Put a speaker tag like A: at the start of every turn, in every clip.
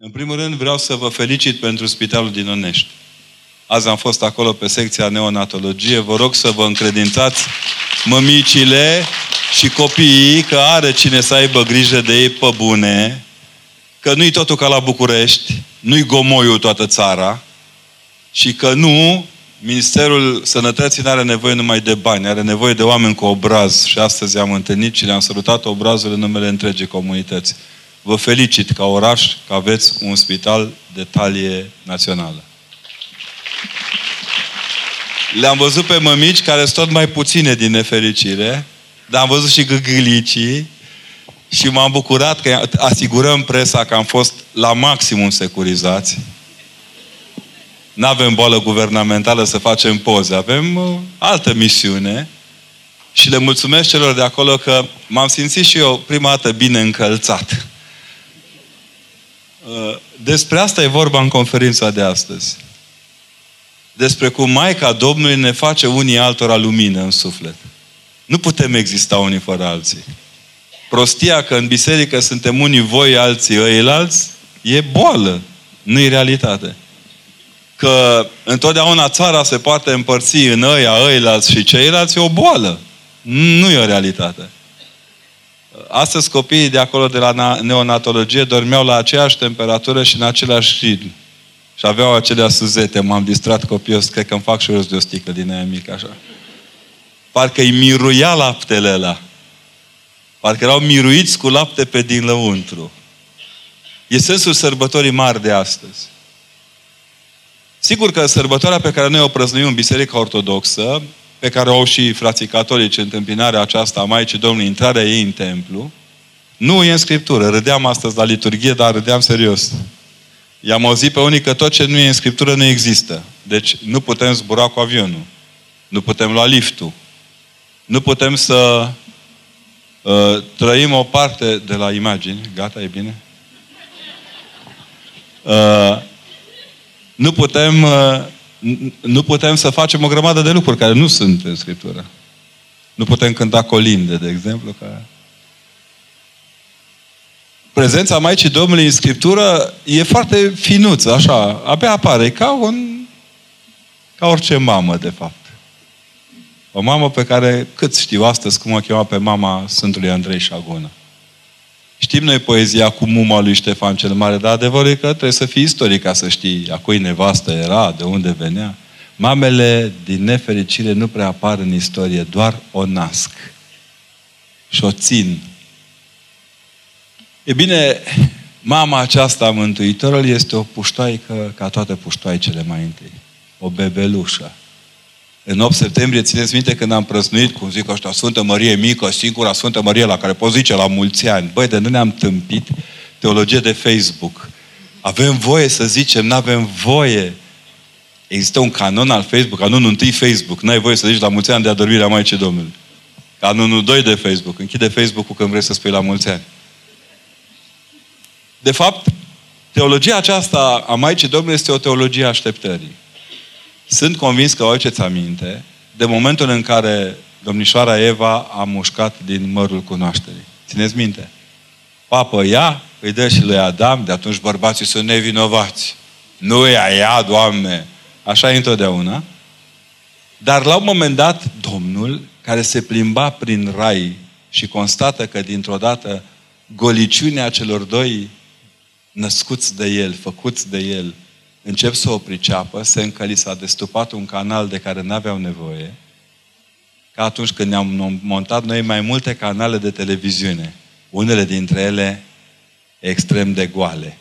A: În primul rând vreau să vă felicit pentru spitalul din Onești. Azi am fost acolo pe secția neonatologie. Vă rog să vă încredințați mămicile și copiii că are cine să aibă grijă de ei pe bune, că nu-i totul ca la București, nu-i gomoiul toată țara și că nu, Ministerul Sănătății nu are nevoie numai de bani, are nevoie de oameni cu obraz. Și astăzi am întâlnit și le-am salutat obrazul în numele întregii comunități. Vă felicit ca oraș că aveți un spital de talie națională. Le-am văzut pe mămici care sunt tot mai puține din nefericire, dar am văzut și gâgâlicii și m-am bucurat că asigurăm presa că am fost la maximum securizați. Nu avem boală guvernamentală să facem poze, avem uh, altă misiune și le mulțumesc celor de acolo că m-am simțit și eu prima dată bine încălțat. Uh, despre asta e vorba în conferința de astăzi. Despre cum Maica Domnului ne face unii altora lumină în suflet. Nu putem exista unii fără alții. Prostia că în biserică suntem unii voi, alții ăilalți, e boală, nu e realitate. Că întotdeauna țara se poate împărți în ăia, ăilalți și ceilalți, e o boală. Nu e o realitate. Astăzi copiii de acolo de la neonatologie dormeau la aceeași temperatură și în același ritm. Și aveau acelea suzete. M-am distrat copiii, cred că îmi fac și rost de o sticlă din aia mică, așa. Parcă îi miruia laptele ăla. Parcă erau miruiți cu lapte pe din lăuntru. E sensul sărbătorii mari de astăzi. Sigur că sărbătoarea pe care noi o prăznuim în Biserica Ortodoxă, pe care o au și frații catolici în întâmpinarea aceasta a Maicii Domnului, intrarea ei în templu, nu e în Scriptură. Râdeam astăzi la liturghie, dar râdeam serios. I-am auzit pe unii că tot ce nu e în Scriptură nu există. Deci nu putem zbura cu avionul. Nu putem lua liftul. Nu putem să uh, trăim o parte de la imagini. Gata, e bine? Uh, nu putem, uh, nu putem să facem o grămadă de lucruri care nu sunt în Scriptură. Nu putem cânta colinde, de exemplu. Ca... Prezența Maicii Domnului în Scriptură e foarte finuță, așa, abia apare, ca un ca orice mamă, de fapt. O mamă pe care, cât știu astăzi, cum o chema pe mama Sfântului Andrei Șagună. Știm noi poezia cu muma lui Ștefan cel Mare, dar adevărul e că trebuie să fii istoric ca să știi a cui nevastă era, de unde venea. Mamele, din nefericire, nu prea apar în istorie, doar o nasc. Și o țin. E bine, mama aceasta a Mântuitorului este o puștoaică ca toate puștoaicele mai întâi. O bebelușă. În 8 septembrie, țineți minte când am prăznuit, cum zic ăștia, Sfântă Mărie Mică, singura Sfântă Mărie la care poți zice la mulți ani. Băi, de nu ne-am tâmpit teologie de Facebook. Avem voie să zicem, nu avem voie. Există un canon al Facebook, canonul întâi Facebook. N-ai voie să zici la mulți ani de adormirea Maicii Domnului. Canonul 2 de Facebook. Închide Facebook-ul când vrei să spui la mulți ani. De fapt, teologia aceasta a Maicii Domnului este o teologie a așteptării. Sunt convins că o aduceți aminte de momentul în care domnișoara Eva a mușcat din mărul cunoașterii. Țineți minte? Papă ia, îi dă și lui Adam, de atunci bărbații sunt nevinovați. Nu ea, ea, Doamne! Așa e întotdeauna. Dar la un moment dat, Domnul, care se plimba prin rai și constată că dintr-o dată goliciunea celor doi născuți de el, făcuți de el, încep să o priceapă, se încă li s-a destupat un canal de care nu aveau nevoie, ca atunci când ne-am montat noi mai multe canale de televiziune, unele dintre ele extrem de goale.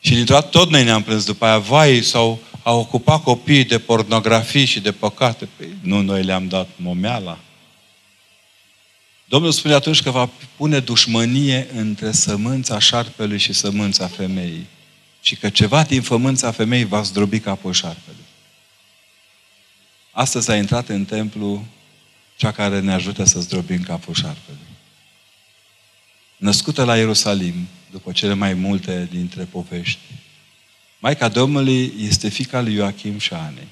A: Și dintr-o dată tot noi ne-am plâns după aia, vai, sau au ocupat copiii de pornografii și de păcate. Păi nu noi le-am dat momeala. Domnul spune atunci că va pune dușmănie între sămânța șarpelui și sămânța femeii și că ceva din fămânța femeii va zdrobi capul șarpelui. Astăzi a intrat în templu cea care ne ajută să zdrobim capul șarpelui. Născută la Ierusalim, după cele mai multe dintre povești, Maica Domnului este fica lui Ioachim și Anei.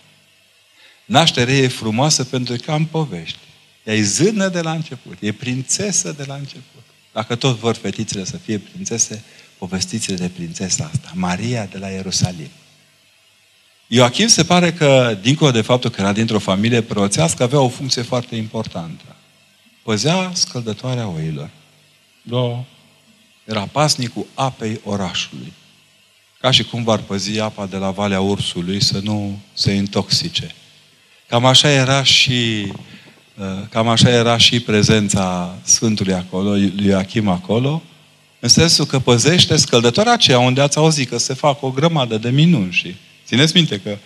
A: Nașterea e frumoasă pentru că am povești. Ea e zână de la început, e prințesă de la început. Dacă tot vor fetițele să fie prințese, povestiți de prințesa asta, Maria de la Ierusalim. Ioachim se pare că, dincolo de faptul că era dintr-o familie preoțească, avea o funcție foarte importantă. Păzea scăldătoarea oilor. Da. Era pasnicul apei orașului. Ca și cum v-ar păzi apa de la Valea Ursului să nu se intoxice. Cam așa era și uh, cam așa era și prezența Sfântului acolo, lui Ioachim acolo, în sensul că păzește scăldătoarea aceea unde ați auzit că se fac o grămadă de minuni și țineți minte că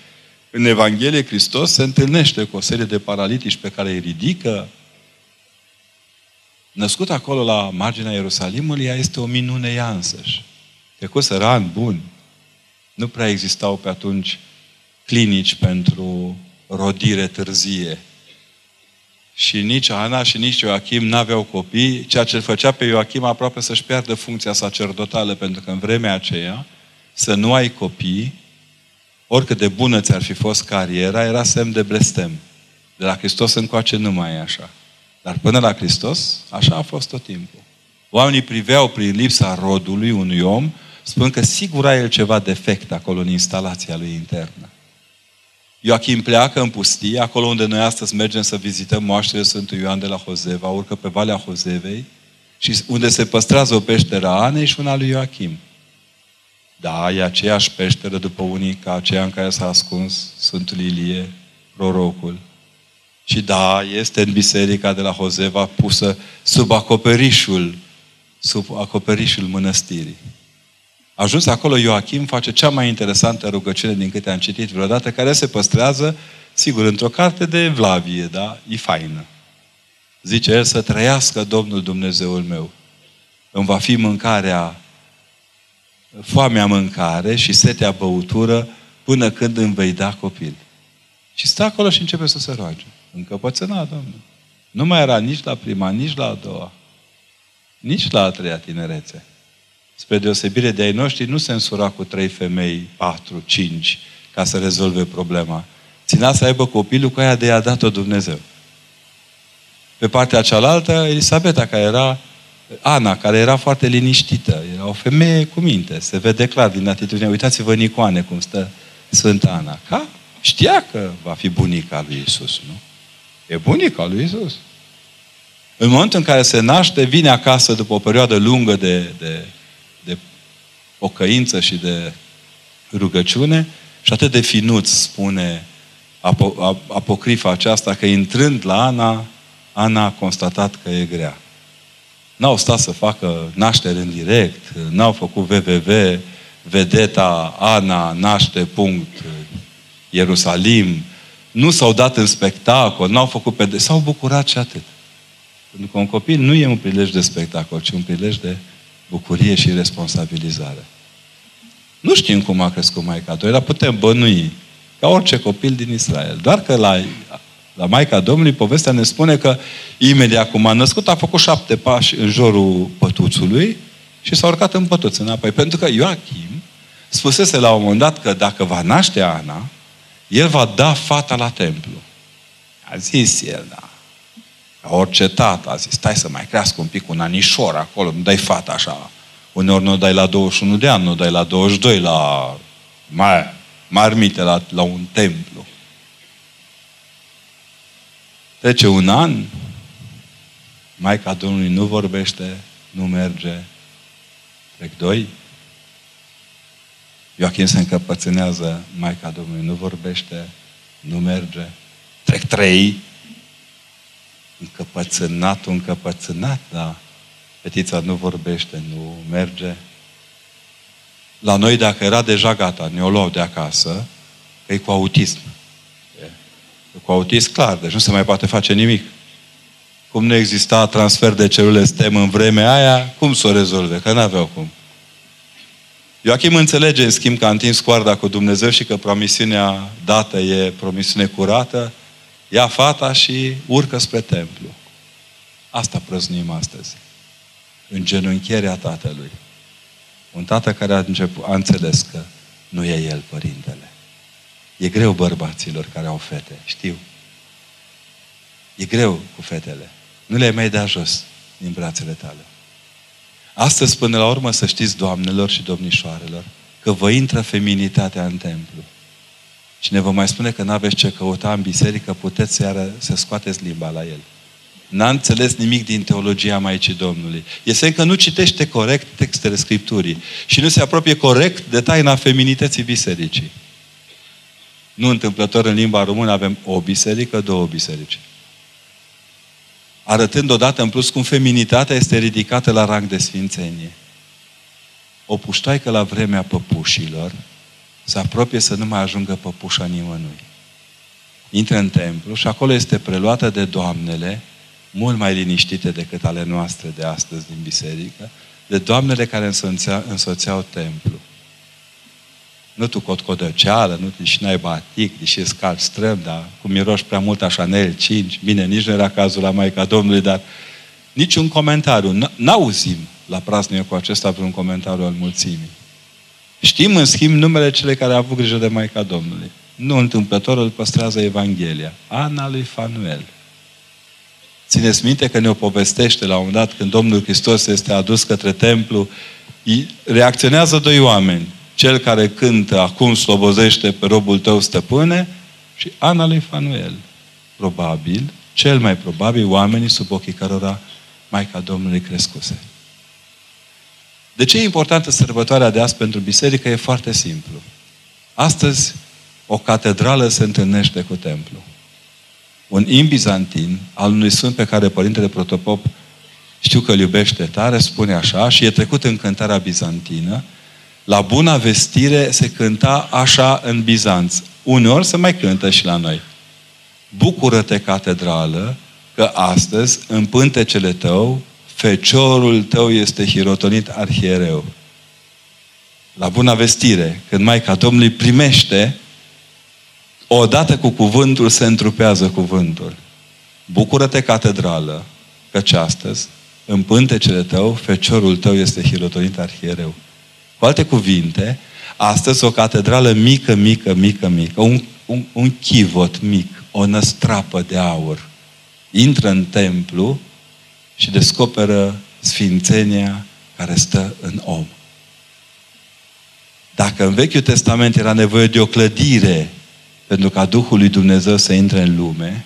A: în Evanghelie Hristos se întâlnește cu o serie de paralitici pe care îi ridică. Născut acolo la marginea Ierusalimului, ea este o minune ea însăși. cu săran buni. Nu prea existau pe atunci clinici pentru rodire târzie. Și nici Ana și nici Ioachim n-aveau copii, ceea ce îl făcea pe Ioachim aproape să-și piardă funcția sacerdotală, pentru că în vremea aceea să nu ai copii, oricât de bună ți-ar fi fost cariera, era semn de blestem. De la Hristos încoace nu mai e așa. Dar până la Hristos, așa a fost tot timpul. Oamenii priveau prin lipsa rodului unui om, spun că sigur a el ceva defect acolo în instalația lui internă. Ioachim pleacă în pustie, acolo unde noi astăzi mergem să vizităm moaștele Sfântului Ioan de la Hozeva, urcă pe Valea Hozevei și unde se păstrează o peșteră a Anei și una lui Ioachim. Da, e aceeași peșteră după unii ca aceea în care s-a ascuns Sfântul Ilie, prorocul. Și da, este în biserica de la Hozeva pusă sub acoperișul, sub acoperișul mănăstirii. Ajuns acolo, Ioachim face cea mai interesantă rugăciune din câte am citit vreodată, care se păstrează, sigur, într-o carte de Evlavie, da? E faină. Zice el să trăiască Domnul Dumnezeul meu. Îmi va fi mâncarea, foamea mâncare și setea băutură până când îmi vei da copil. Și stă acolo și începe să se roage. Încăpățânat, Domnul. Nu mai era nici la prima, nici la a doua, nici la a treia tinerețe spre deosebire de ai noștri, nu se însura cu trei femei, patru, cinci, ca să rezolve problema. Ținea să aibă copilul cu aia de i-a dat-o Dumnezeu. Pe partea cealaltă, Elisabeta, care era Ana, care era foarte liniștită. Era o femeie cu minte. Se vede clar din atitudine. Uitați-vă în icoane cum stă Sfânta Ana. Ca? Știa că va fi bunica lui Isus, nu? E bunica lui Isus. În momentul în care se naște, vine acasă după o perioadă lungă de, de de pocăință și de rugăciune și atât de finuț spune apocrifa aceasta că intrând la Ana, Ana a constatat că e grea. N-au stat să facă naștere în direct, n-au făcut www, vedeta Ana naște punct Ierusalim, nu s-au dat în spectacol, n-au făcut pe... S-au bucurat și atât. Pentru că un copil nu e un prilej de spectacol, ci un prilej de bucurie și responsabilizare. Nu știm cum a crescut Maica Domnului, dar putem bănui ca orice copil din Israel. Doar că la, la Maica Domnului povestea ne spune că imediat cum a născut a făcut șapte pași în jurul pătuțului și s-a urcat în pătuț înapoi. Pentru că Ioachim spusese la un moment dat că dacă va naște Ana, el va da fata la templu. A zis el, da. Ca orice tată a zis, stai să mai crească un pic un anișor acolo, nu dai fata așa. Uneori nu dai la 21 de ani, nu dai la 22, la mai, marmite, la, la un templu. Trece un an, Maica Domnului nu vorbește, nu merge. Trec doi, Ioachim se încăpățânează, Maica Domnului nu vorbește, nu merge. Trec trei, încăpățânatul, încăpățânat, dar fetița nu vorbește, nu merge. La noi, dacă era deja gata, ne-o luau de acasă, că e cu autism. E cu autism, clar, deci nu se mai poate face nimic. Cum nu exista transfer de celule STEM în vremea aia, cum să o rezolve? Că n-aveau cum. Joachim înțelege, în schimb, că a întins coarda cu Dumnezeu și că promisiunea dată e promisiune curată, ia fata și urcă spre templu. Asta prăznuim astăzi. În genunchierea tatălui. Un tată care a, început, a înțeles că nu e el părintele. E greu bărbaților care au fete, știu. E greu cu fetele. Nu le mai da jos din brațele tale. Astăzi, până la urmă, să știți, doamnelor și domnișoarelor, că vă intră feminitatea în templu. Cine vă mai spune că nu aveți ce căuta în biserică, puteți să, iară, să scoateți limba la el. N-a înțeles nimic din teologia Maicii Domnului. Este că nu citește corect textele Scripturii și nu se apropie corect de taina feminității bisericii. Nu întâmplător în limba română avem o biserică, două biserici. Arătând odată în plus cum feminitatea este ridicată la rang de sfințenie. O puștoaică la vremea păpușilor se apropie să nu mai ajungă păpușa nimănui. Intră în templu și acolo este preluată de doamnele mult mai liniștite decât ale noastre de astăzi din biserică, de doamnele care însoțeau, însoțeau templu. Nu tu cotcodăceală, nu deși n-ai batic, deși scal strâm, dar cu miroși prea mult așa Chanel 5. Bine, nici nu era cazul la Maica Domnului, dar niciun comentariu. N-auzim la praznie cu acesta vreun comentariu al mulțimii. Știm, în schimb, numele cele care au avut grijă de Maica Domnului. Nu întâmplător îl păstrează Evanghelia. Ana lui Fanuel. Țineți minte că ne-o povestește la un dat când Domnul Hristos este adus către templu, reacționează doi oameni. Cel care cântă, acum slobozește pe robul tău stăpâne și Ana lui Fanuel. Probabil, cel mai probabil, oamenii sub ochii cărora Maica Domnului crescuse. De ce e importantă sărbătoarea de azi pentru biserică? E foarte simplu. Astăzi, o catedrală se întâlnește cu templu un im bizantin al unui sfânt pe care Părintele Protopop știu că îl iubește tare, spune așa, și e trecut în cântarea bizantină, la buna vestire se cânta așa în Bizanț. Uneori se mai cântă și la noi. Bucură-te, catedrală, că astăzi, în pântecele tău, feciorul tău este hirotonit arhiereu. La buna vestire, când Maica Domnului primește Odată cu cuvântul se întrupează cuvântul. Bucură-te, catedrală, căci astăzi, în pântecele tău, feciorul tău este hirotonit arhiereu. Cu alte cuvinte, astăzi o catedrală mică, mică, mică, mică, un, un, un chivot mic, o năstrapă de aur, intră în templu și descoperă sfințenia care stă în om. Dacă în Vechiul Testament era nevoie de o clădire pentru ca Duhul lui Dumnezeu să intre în lume,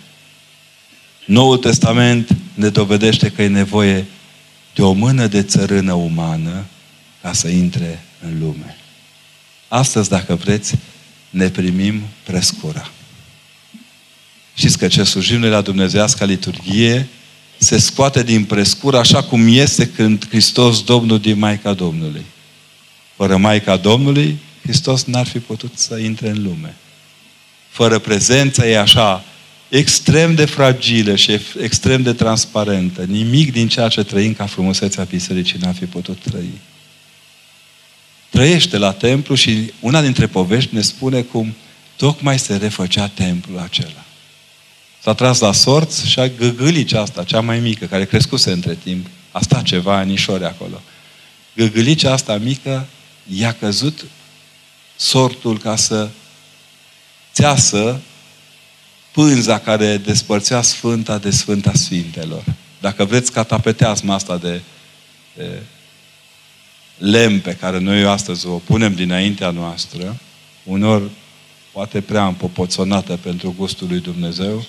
A: Noul Testament ne dovedește că e nevoie de o mână de țărână umană ca să intre în lume. Astăzi, dacă vreți, ne primim prescura. Știți că ce slujim noi la Dumnezeiasca liturghie se scoate din prescură așa cum este când Hristos Domnul din Maica Domnului. Fără Maica Domnului, Hristos n-ar fi putut să intre în lume fără prezența e așa, extrem de fragilă și extrem de transparentă. Nimic din ceea ce trăim ca frumusețea bisericii n-a fi putut trăi. Trăiește la templu și una dintre povești ne spune cum tocmai se refăcea templul acela. S-a tras la sorți și a găgălicea asta, cea mai mică, care crescuse între timp, a stat ceva anișori acolo. Găgălicea asta mică i-a căzut sortul ca să țeasă pânza care despărțea Sfânta de Sfânta Sfintelor. Dacă vreți ca tapeteasma asta de, de lemn pe care noi astăzi o punem dinaintea noastră, unor poate prea împopoțonată pentru gustul lui Dumnezeu,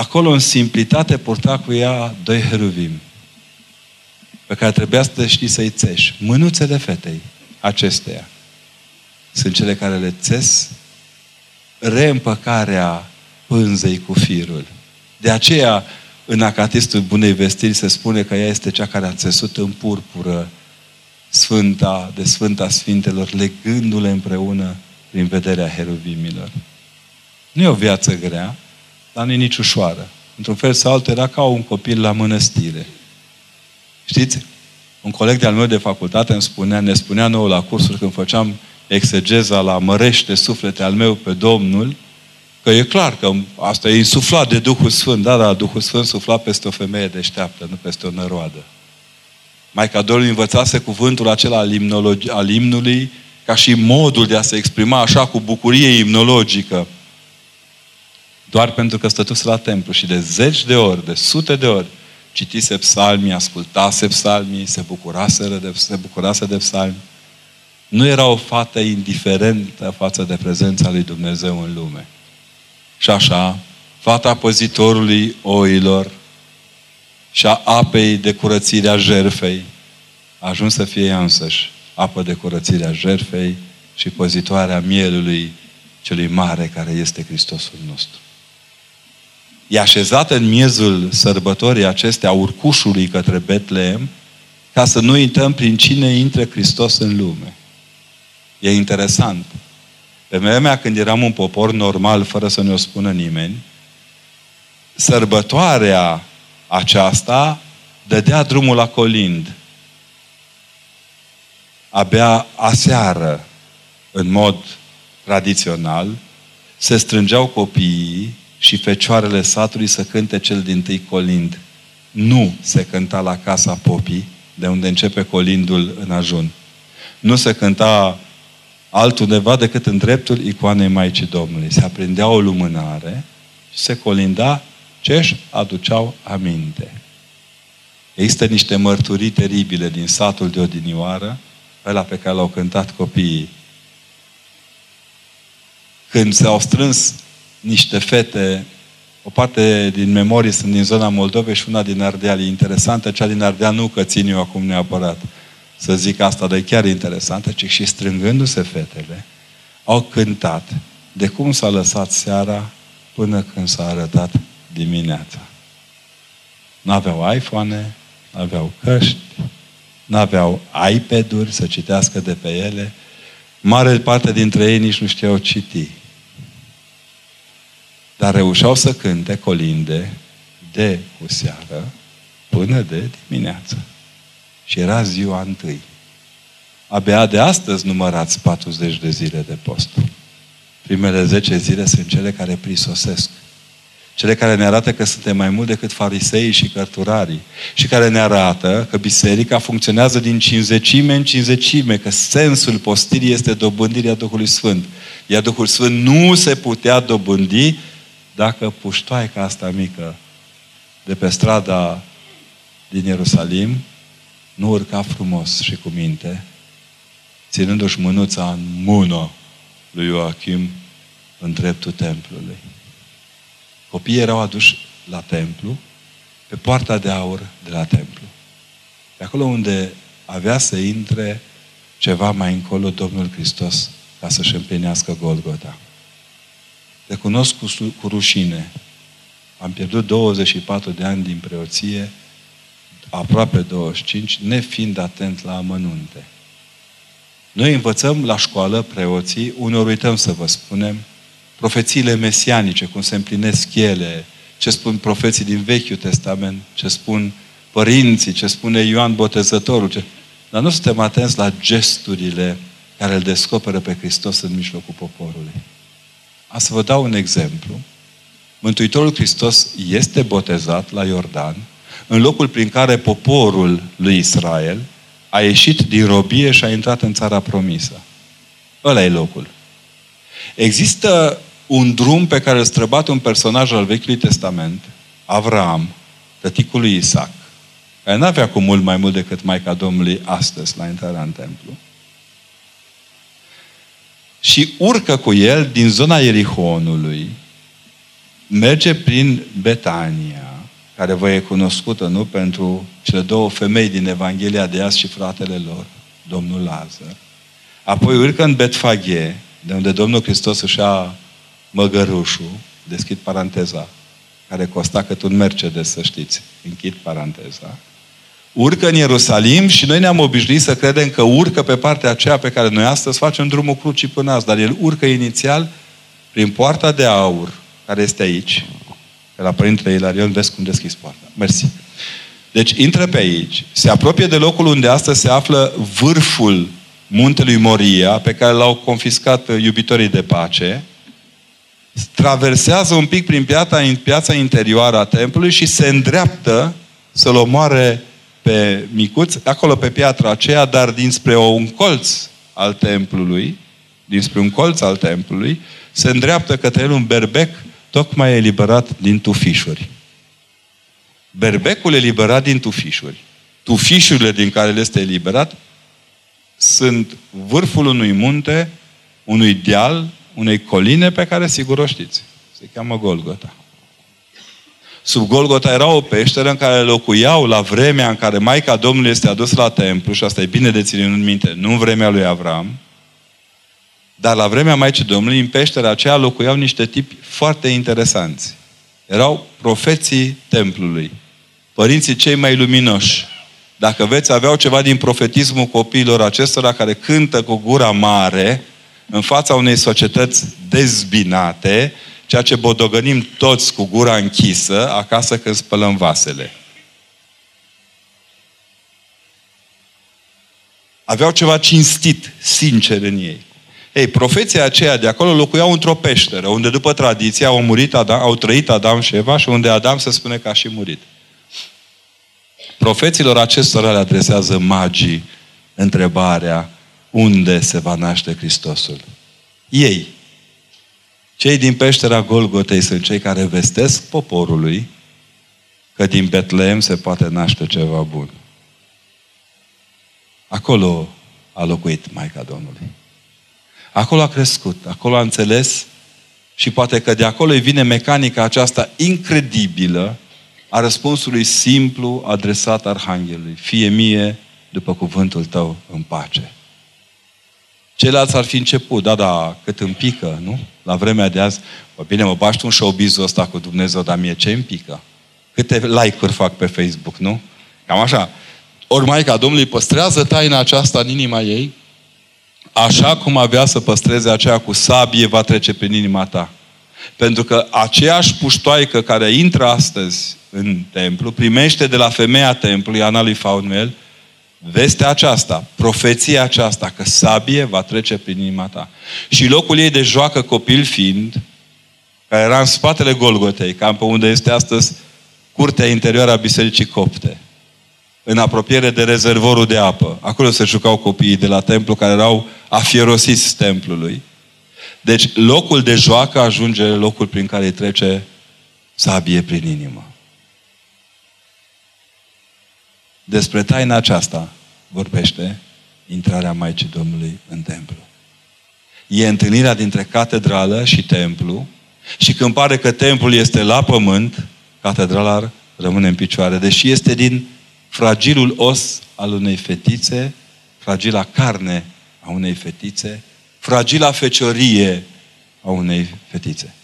A: acolo în simplitate purta cu ea doi heruvim pe care trebuia să știi să-i țești. Mânuțele fetei acesteia sunt cele care le țes reîmpăcarea pânzei cu firul. De aceea, în Acatistul Bunei Vestiri se spune că ea este cea care a țesut în purpură Sfânta, de Sfânta Sfintelor, legându-le împreună prin vederea heruvimilor. Nu e o viață grea, dar nu e nici ușoară. Într-un fel sau altul era ca un copil la mănăstire. Știți? Un coleg de-al meu de facultate îmi spunea, ne spunea nouă la cursuri când făceam exegeza la mărește suflete al meu pe Domnul, că e clar că asta e insuflat de Duhul Sfânt. Da, da, Duhul Sfânt sufla peste o femeie deșteaptă, nu peste o năroadă. Maica Domnului învățase cuvântul acela al, al imnului ca și modul de a se exprima așa cu bucurie imnologică. Doar pentru că stătuse la templu și de zeci de ori, de sute de ori, citise psalmii, ascultase psalmii, se bucurase de, se bucurase de psalmi. Nu era o fată indiferentă față de prezența lui Dumnezeu în lume. Și așa, fata păzitorului oilor și a apei de curățire a jerfei a ajuns să fie ea însăși apă de curățire a jerfei și păzitoarea mielului celui mare care este Hristosul nostru. E așezată în miezul sărbătorii acestea urcușului către Betleem ca să nu uităm prin cine intră Hristos în lume. E interesant. Pe vremea când eram un popor normal, fără să ne o spună nimeni, sărbătoarea aceasta dădea drumul la colind. Abia aseară, în mod tradițional, se strângeau copiii și fecioarele satului să cânte cel din tâi colind. Nu se cânta la casa popii, de unde începe colindul în ajun. Nu se cânta altundeva decât în dreptul icoanei Maicii Domnului. Se aprindea o lumânare și se colinda ce își aduceau aminte. Există niște mărturii teribile din satul de odinioară, ăla pe care l-au cântat copiii. Când s-au strâns niște fete, o parte din memorii sunt din zona Moldovei și una din Ardeal. E interesantă, cea din Ardeal nu că țin eu acum neapărat să zic asta, dar e chiar interesantă, ci și strângându-se fetele, au cântat de cum s-a lăsat seara până când s-a arătat dimineața. Nu aveau iPhone, nu aveau căști, nu aveau iPad-uri să citească de pe ele. Mare parte dintre ei nici nu știau citi. Dar reușeau să cânte colinde de cu seară până de dimineață. Și era ziua întâi. Abia de astăzi numărați 40 de zile de post. Primele 10 zile sunt cele care prisosesc. Cele care ne arată că suntem mai mult decât farisei și cărturarii. Și care ne arată că biserica funcționează din cinzecime în cinzecime, că sensul postirii este dobândirea Duhului Sfânt. Iar Duhul Sfânt nu se putea dobândi dacă puștoaica asta mică de pe strada din Ierusalim nu urca frumos și cu minte, ținându-și mânuța în mână lui Joachim în dreptul templului. Copiii erau aduși la templu, pe poarta de aur de la templu. Pe acolo unde avea să intre ceva mai încolo Domnul Hristos ca să-și împlinească Golgota. Recunosc cu, cu rușine. Am pierdut 24 de ani din preoție, aproape 25, nefiind atent la amănunte. Noi învățăm la școală preoții, uneori uităm să vă spunem, profețiile mesianice, cum se împlinesc ele, ce spun profeții din Vechiul Testament, ce spun părinții, ce spune Ioan Botezătorul. Ce... Dar nu suntem atenți la gesturile care îl descoperă pe Hristos în mijlocul poporului. A să vă dau un exemplu. Mântuitorul Hristos este botezat la Iordan, în locul prin care poporul lui Israel a ieșit din robie și a intrat în țara promisă. Ăla e locul. Există un drum pe care îl străbate un personaj al Vechiului Testament, Avram, tăticul lui Isaac, care nu avea cu mult mai mult decât Maica Domnului astăzi la intrarea în templu. Și urcă cu el din zona Ierihonului, merge prin Betania, care vă e cunoscută, nu? Pentru cele două femei din Evanghelia de azi și fratele lor, Domnul Lazar. Apoi urcă în Betfaghe, de unde Domnul Hristos își ia măgărușul, deschid paranteza, care costa cât un Mercedes, să știți, închid paranteza, urcă în Ierusalim și noi ne-am obișnuit să credem că urcă pe partea aceea pe care noi astăzi facem drumul crucii până azi, dar el urcă inițial prin poarta de aur, care este aici, pe la Părintele Ilarion, vezi cum deschis poarta. Mersi. Deci intră pe aici, se apropie de locul unde astăzi se află vârful muntelui Moria, pe care l-au confiscat iubitorii de pace, traversează un pic prin piața, piața interioară a templului și se îndreaptă să-l omoare pe micuț, acolo pe piatra aceea, dar dinspre un colț al templului, dinspre un colț al templului, se îndreaptă către el un berbec tocmai eliberat din tufișuri. Berbecul eliberat din tufișuri. Tufișurile din care le este eliberat sunt vârful unui munte, unui deal, unei coline pe care sigur o știți. Se cheamă Golgota. Sub Golgota era o peșteră în care locuiau la vremea în care Maica Domnului este adus la templu, și asta e bine de ținut în minte, nu în vremea lui Avram, dar la vremea Maicii Domnului, în peștera aceea locuiau niște tipi foarte interesanți. Erau profeții templului, părinții cei mai luminoși. Dacă veți, aveau ceva din profetismul copiilor acestora care cântă cu gura mare în fața unei societăți dezbinate, ceea ce bodogănim toți cu gura închisă acasă când spălăm vasele. Aveau ceva cinstit, sincer în ei. Ei, profeția aceea de acolo locuiau într-o peșteră, unde după tradiție au, murit Adam, au trăit Adam și Eva și unde Adam se spune că a și murit. Profeților acestora le adresează magii întrebarea unde se va naște Hristosul. Ei, cei din peștera Golgotei sunt cei care vestesc poporului că din Betleem se poate naște ceva bun. Acolo a locuit Maica Domnului. Acolo a crescut, acolo a înțeles și poate că de acolo îi vine mecanica aceasta incredibilă a răspunsului simplu adresat Arhanghelului. Fie mie după cuvântul tău în pace. Ceilalți ar fi început, da, da, cât îmi pică, nu? La vremea de azi, bă, bine, mă bași un showbiz-ul ăsta cu Dumnezeu, dar mie ce îmi pică? Câte like-uri fac pe Facebook, nu? Cam așa. Ori Maica Domnului păstrează taina aceasta în inima ei, așa cum avea să păstreze aceea cu sabie va trece prin inima ta. Pentru că aceeași puștoaică care intră astăzi în templu, primește de la femeia templului, Ana lui Faunel, vestea aceasta, profeția aceasta, că sabie va trece prin inima ta. Și locul ei de joacă copil fiind, care era în spatele Golgotei, cam pe unde este astăzi curtea interioară a Bisericii Copte, în apropiere de rezervorul de apă. Acolo se jucau copiii de la templu care erau afierosiți templului. Deci locul de joacă ajunge locul prin care îi trece sabie prin inimă. Despre taina aceasta vorbește intrarea Maicii Domnului în templu. E întâlnirea dintre catedrală și templu și când pare că templul este la pământ, catedrala rămâne în picioare, deși este din fragilul os al unei fetițe, fragila carne a unei fetițe, fragila feciorie a unei fetițe.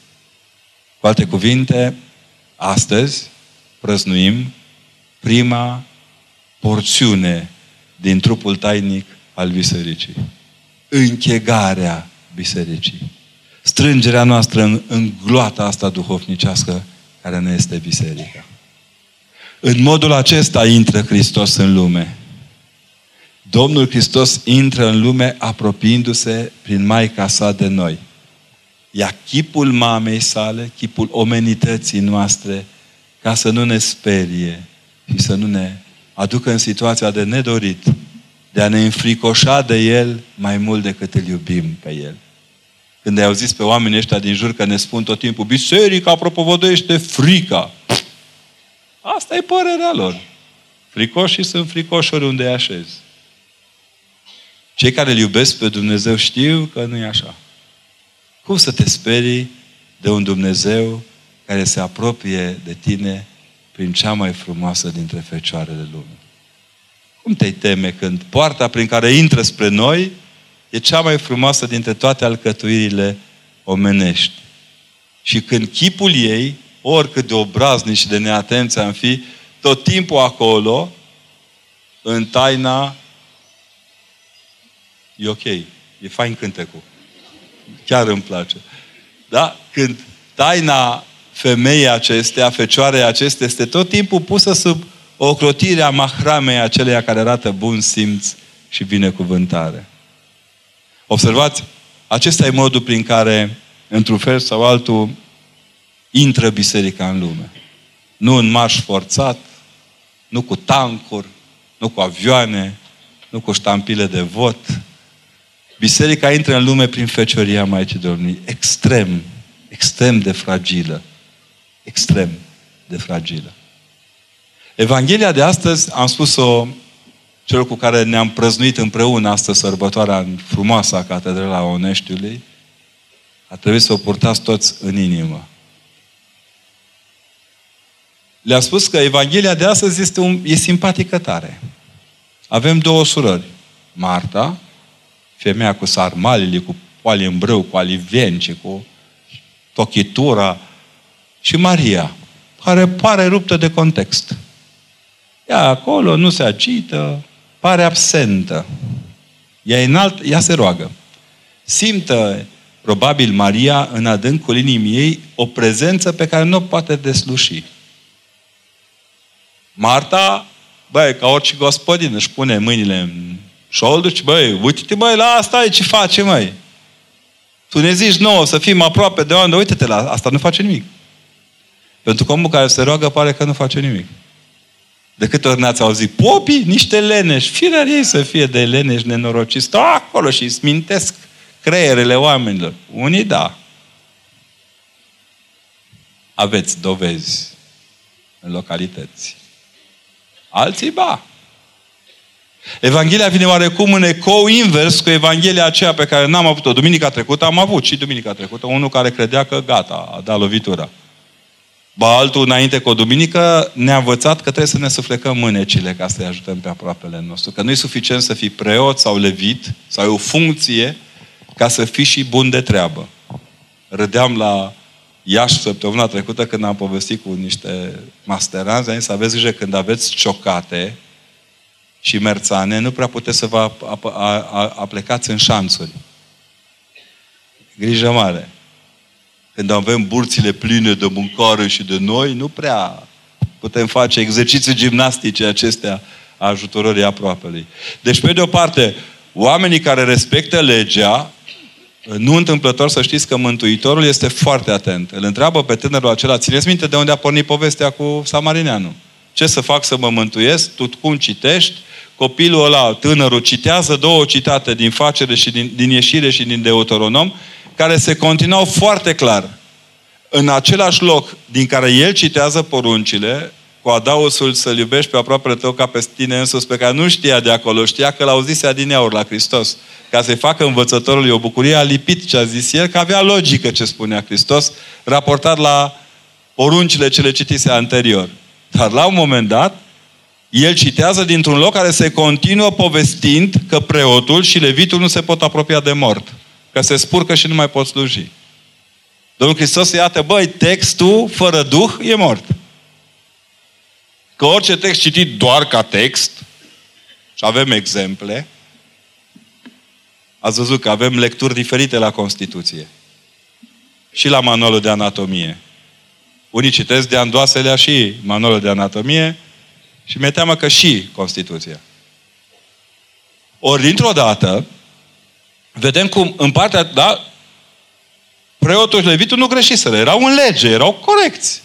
A: Cu alte cuvinte, astăzi prăznuim prima porțiune din trupul tainic al bisericii. Închegarea bisericii. Strângerea noastră în, în gloata asta duhovnicească care ne este biserica. În modul acesta intră Hristos în lume. Domnul Hristos intră în lume apropiindu-se prin Maica sa de noi. Ia chipul mamei sale, chipul omenității noastre, ca să nu ne sperie și să nu ne aducă în situația de nedorit, de a ne înfricoșa de El mai mult decât îl iubim pe El. Când ai auzit pe oamenii ăștia din jur că ne spun tot timpul, biserica propovăduiește frica. Asta e părerea lor. Fricoșii sunt fricoși oriunde așezi. Cei care îl iubesc pe Dumnezeu știu că nu e așa. Cum să te sperii de un Dumnezeu care se apropie de tine prin cea mai frumoasă dintre fecioarele lumii. Cum te teme când poarta prin care intră spre noi e cea mai frumoasă dintre toate alcătuirile omenești? Și când chipul ei, oricât de obraznic și de neatenți am fi, tot timpul acolo, în taina, e ok, e fain cântecul. Chiar îmi place. Da? Când taina femeia acestea, fecioarei acestea, este tot timpul pusă sub ocrotirea mahramei aceleia care arată bun simț și binecuvântare. Observați, acesta e modul prin care, într-un fel sau altul, intră biserica în lume. Nu în marș forțat, nu cu tancuri, nu cu avioane, nu cu ștampile de vot. Biserica intră în lume prin fecioria Maicii Domnului, extrem, extrem de fragilă, extrem de fragilă. Evanghelia de astăzi, am spus-o celor cu care ne-am prăznuit împreună astăzi sărbătoarea în frumoasa Catedrala Oneștiului, a trebuit să o purtați toți în inimă. Le-a spus că Evanghelia de astăzi este un, e simpatică tare. Avem două surori. Marta, femeia cu sarmalile, cu poali în brâu, cu alivence, cu tochitura, și Maria, care pare ruptă de context. Ea acolo nu se agită, pare absentă. Ea, înalt, ea se roagă. Simtă, probabil, Maria în adâncul inimii ei o prezență pe care nu o poate desluși. Marta, băi, ca orice gospodin, își pune mâinile în șoldul și, băi, uite-te, băi, la asta e ce face, măi. Tu ne zici nouă să fim aproape de oameni, uite-te la asta, nu face nimic. Pentru că omul care se roagă pare că nu face nimic. De câte ori ne-ați auzit? Popii, niște leneși. Firea ei să fie de leneși nenorociți. Stau acolo și smintesc creierele oamenilor. Unii da. Aveți dovezi în localități. Alții ba. Evanghelia vine oarecum în ecou invers cu Evanghelia aceea pe care n-am avut-o. Duminica trecută am avut și duminica trecută unul care credea că gata, a dat lovitura. Ba altul, înainte cu o duminică, ne-a învățat că trebuie să ne suflecăm mânecile ca să-i ajutăm pe aproapele nostru. Că nu e suficient să fii preot sau levit, sau ai o funcție, ca să fii și bun de treabă. Râdeam la Iași săptămâna trecută când am povestit cu niște masteranți, am zis, aveți grijă când aveți ciocate și merțane, nu prea puteți să vă aplecați în șanțuri. Grijă mare când avem burțile pline de mâncare și de noi, nu prea putem face exerciții gimnastice acestea a ajutorării aproapelui. Deci, pe de o parte, oamenii care respectă legea, nu întâmplător să știți că Mântuitorul este foarte atent. Îl întreabă pe tânărul acela, țineți minte de unde a pornit povestea cu Samarineanu. Ce să fac să mă mântuiesc? Tu cum citești? Copilul ăla, tânărul, citează două citate din facere și din, din ieșire și din Deuteronom care se continuau foarte clar. În același loc din care el citează poruncile, cu adausul să-L iubești pe aproape tău ca pe tine însus, pe care nu știa de acolo, știa că l-auzise adineauri la Hristos. Ca să-i facă învățătorului o bucurie, a lipit ce a zis el, că avea logică ce spunea Hristos, raportat la poruncile ce le citise anterior. Dar la un moment dat, el citează dintr-un loc care se continuă povestind că preotul și levitul nu se pot apropia de mort că se spurcă și nu mai pot sluji. Domnul Hristos iată, băi, textul fără Duh e mort. Că orice text citit doar ca text, și avem exemple, ați văzut că avem lecturi diferite la Constituție. Și la manualul de anatomie. Unii citesc de andoaselea și manualul de anatomie și mi-e teamă că și Constituția. Ori, dintr-o dată, vedem cum în partea, da, preotul și levitul nu greșiseră, erau în lege, erau corecți.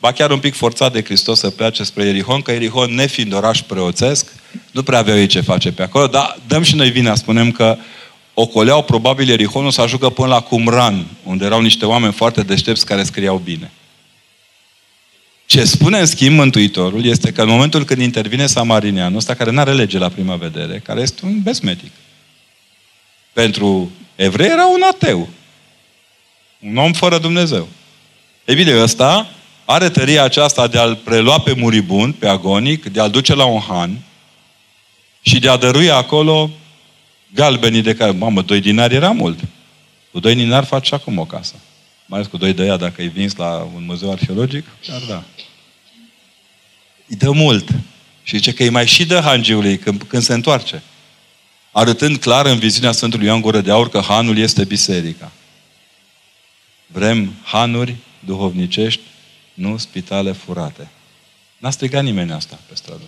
A: Ba chiar un pic forțat de Hristos să plece spre Ierihon, că Ierihon, nefiind oraș preoțesc, nu prea aveau ei ce face pe acolo, dar dăm și noi vina, spunem că ocoleau probabil Ierihonul să ajungă până la Cumran, unde erau niște oameni foarte deștepți care scriau bine. Ce spune în schimb Mântuitorul este că în momentul când intervine Samarineanul ăsta, care nu are lege la prima vedere, care este un besmetic, pentru evrei era un ateu. Un om fără Dumnezeu. E bine, ăsta are tăria aceasta de a-l prelua pe muribund, pe agonic, de a-l duce la un han și de a dărui acolo galbenii de care, mamă, doi dinari era mult. Cu doi dinari faci acum o casă. Mai ales cu doi de ea, dacă îi vins la un muzeu arheologic, chiar da. Îi dă mult. Și zice că îi mai și dă hangiului când, când se întoarce arătând clar în viziunea Sfântului Ioan Gură de Aur că Hanul este biserica. Vrem hanuri duhovnicești, nu spitale furate. N-a strigat nimeni asta pe stradă.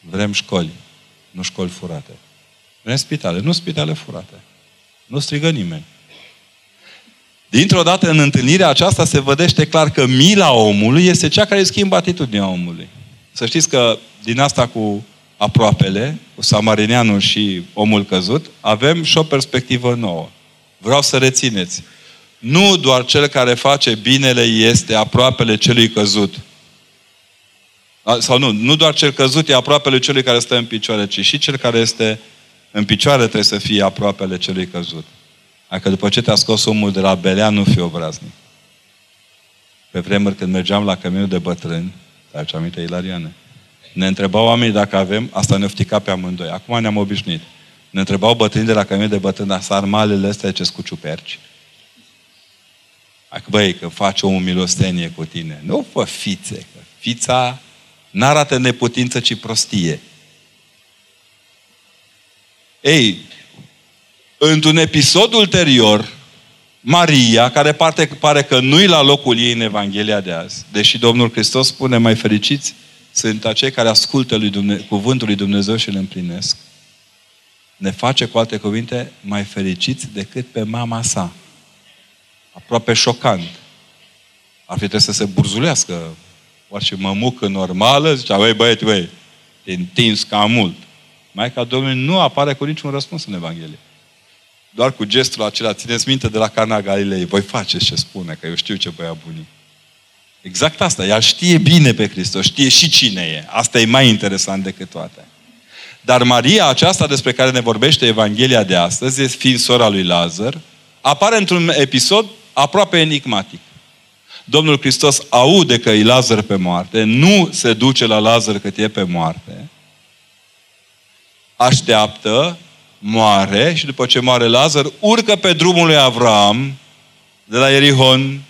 A: Vrem școli, nu școli furate. Vrem spitale, nu spitale furate. Nu strigă nimeni. Dintr-o dată, în întâlnirea aceasta, se vedește clar că mila omului este cea care schimbă atitudinea omului. Să știți că din asta cu aproapele, cu samarineanul și omul căzut, avem și o perspectivă nouă. Vreau să rețineți. Nu doar cel care face binele este aproapele celui căzut, Sau nu, nu doar cel căzut e aproapele celui care stă în picioare, ci și cel care este în picioare trebuie să fie aproapele celui căzut. Adică după ce te-a scos omul de la belea, nu fi obraznic. Pe vremuri când mergeam la căminul de bătrâni, ce aminte, Ilariane, ne întrebau oamenii dacă avem, asta ne oftica pe amândoi. Acum ne-am obișnuit. Ne întrebau bătrâni de la căminul de bătrâni, dar sarmalele astea ce cu ciuperci. Adică, băi, că faci o milostenie cu tine. Nu fă fițe, că fița n-arată neputință, ci prostie. Ei, într-un episod ulterior, Maria, care parte, pare că nu-i la locul ei în Evanghelia de azi, deși Domnul Hristos spune mai fericiți sunt acei care ascultă lui Dumne- cuvântul lui Dumnezeu și îl împlinesc, ne face, cu alte cuvinte, mai fericiți decât pe mama sa. Aproape șocant. Ar fi trebuit să se burzulească orice mămucă normală, zicea, băi băieți, băi, te întins cam mult. Maica Domnului nu apare cu niciun răspuns în Evanghelie. Doar cu gestul acela, țineți minte de la Cana Galilei, voi faceți ce spune, că eu știu ce băia bunii. Exact asta, ea știe bine pe Hristos, știe și cine e. Asta e mai interesant decât toate. Dar Maria aceasta despre care ne vorbește Evanghelia de astăzi, fiind sora lui Lazar, apare într-un episod aproape enigmatic. Domnul Hristos aude că e Lazar pe moarte, nu se duce la Lazar cât e pe moarte, așteaptă, moare și după ce moare Lazar, urcă pe drumul lui Avram de la Erihon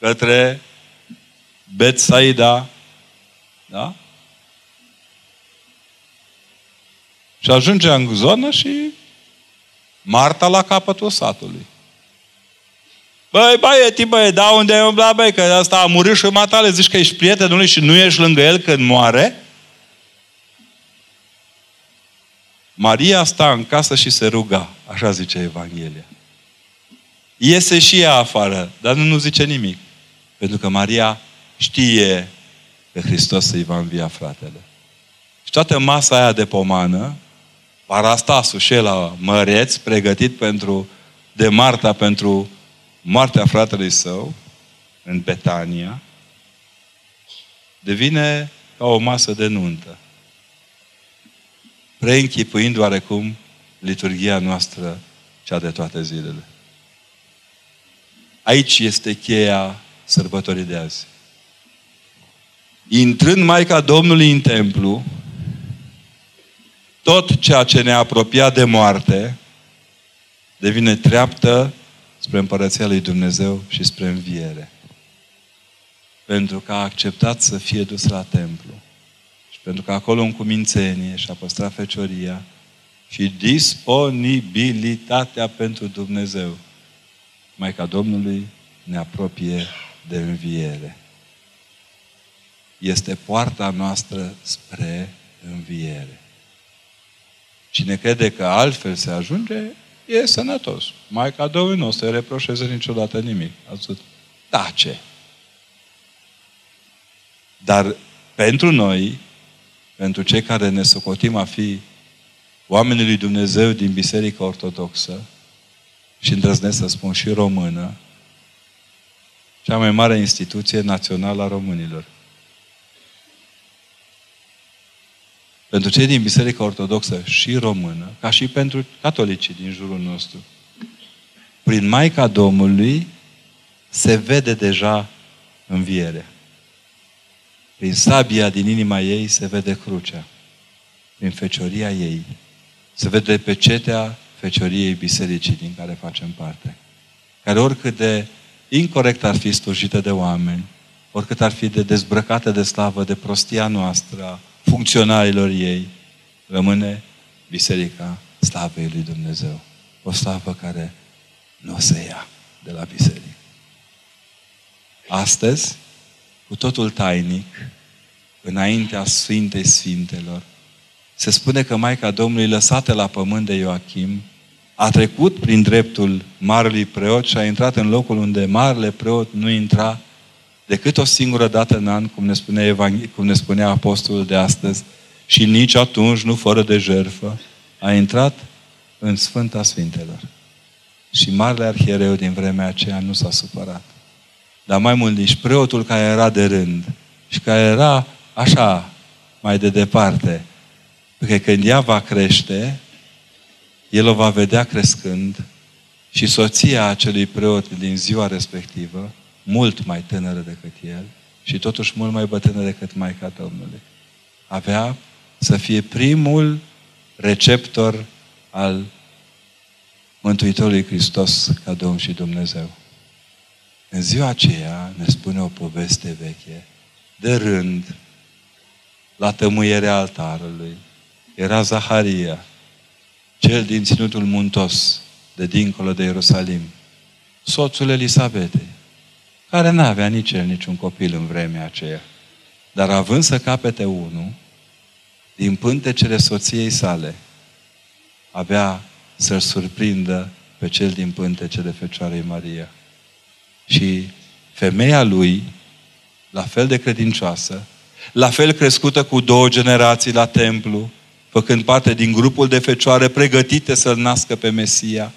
A: către Betsaida, da? Și ajunge în zonă și Marta la capătul satului. Băi, băieti, băi, da unde e umblat, băi, că asta a murit și matale, zici că ești prietenul lui și nu ești lângă el când moare? Maria sta în casă și se ruga, așa zice Evanghelia. Iese și ea afară, dar nu, nu zice nimic. Pentru că Maria știe că Hristos îi va învia fratele. Și toată masa aia de pomană, parastasul și la măreț, pregătit pentru, de Marta pentru moartea fratelui său, în Betania, devine ca o masă de nuntă. Preînchipuind oarecum liturgia noastră, cea de toate zilele. Aici este cheia sărbătorii de azi. Intrând Maica Domnului în templu, tot ceea ce ne apropia de moarte devine treaptă spre împărăția lui Dumnezeu și spre înviere. Pentru că a acceptat să fie dus la templu. Și pentru că acolo în cumințenie și-a păstrat fecioria și disponibilitatea pentru Dumnezeu. Maica Domnului ne apropie de înviere. Este poarta noastră spre înviere. Cine crede că altfel se ajunge, e sănătos. Maica Domnului nu o să reproșeze niciodată nimic. Ați văzut? Tace. Dar pentru noi, pentru cei care ne socotim a fi oamenii lui Dumnezeu din Biserica Ortodoxă, și îndrăznesc să spun și română, cea mai mare instituție națională a românilor. Pentru cei din Biserica Ortodoxă și română, ca și pentru catolicii din jurul nostru. Prin Maica Domnului se vede deja învierea. Prin sabia din inima ei se vede crucea. Prin fecioria ei se vede pe cetea fecioriei bisericii din care facem parte. Care oricât de incorrect ar fi slujită de oameni, oricât ar fi de dezbrăcată de slavă, de prostia noastră, funcționarilor ei, rămâne Biserica Slavei lui Dumnezeu. O slavă care nu se ia de la biserică. Astăzi, cu totul tainic, înaintea Sfintei Sfintelor, se spune că Maica Domnului, lăsată la pământ de Ioachim, a trecut prin dreptul marelui preot și a intrat în locul unde marele preot nu intra decât o singură dată în an, cum ne, spune Evanghe- cum ne spunea apostolul de astăzi, și nici atunci, nu fără de jerfă, a intrat în Sfânta Sfintelor. Și Marele Arhiereu din vremea aceea nu s-a supărat. Dar mai mult nici preotul care era de rând și care era așa, mai de departe. Pentru că când ea va crește, el o va vedea crescând și soția acelui preot din ziua respectivă, mult mai tânără decât el și totuși mult mai bătrână decât Maica Domnului, avea să fie primul receptor al Mântuitorului Hristos ca Domn și Dumnezeu. În ziua aceea ne spune o poveste veche, de rând, la tămâierea altarului, era Zaharia, cel din ținutul muntos, de dincolo de Ierusalim, soțul Elisabetei, care n-avea nici el niciun copil în vremea aceea. Dar având să capete unul, din pântecele soției sale, avea să-l surprindă pe cel din pântecele Fecioarei Maria. Și femeia lui, la fel de credincioasă, la fel crescută cu două generații la templu, făcând parte din grupul de fecioare pregătite să-L nască pe Mesia,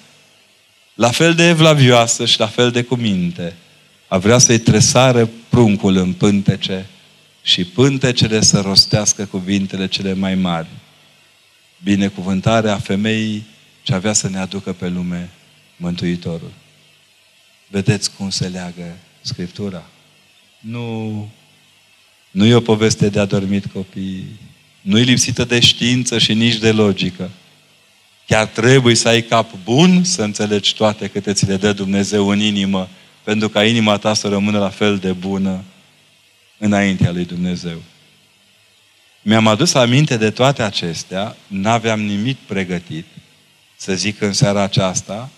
A: la fel de evlavioasă și la fel de cuminte, a vrea să-i tresare pruncul în pântece și pântecele să rostească cuvintele cele mai mari. Binecuvântarea femeii ce avea să ne aducă pe lume Mântuitorul. Vedeți cum se leagă Scriptura? Nu, nu e o poveste de adormit copii, nu e lipsită de știință și nici de logică. Chiar trebuie să ai cap bun să înțelegi toate câte ți le dă Dumnezeu în inimă, pentru ca inima ta să rămână la fel de bună înaintea lui Dumnezeu. Mi-am adus aminte de toate acestea, n-aveam nimic pregătit, să zic în seara aceasta,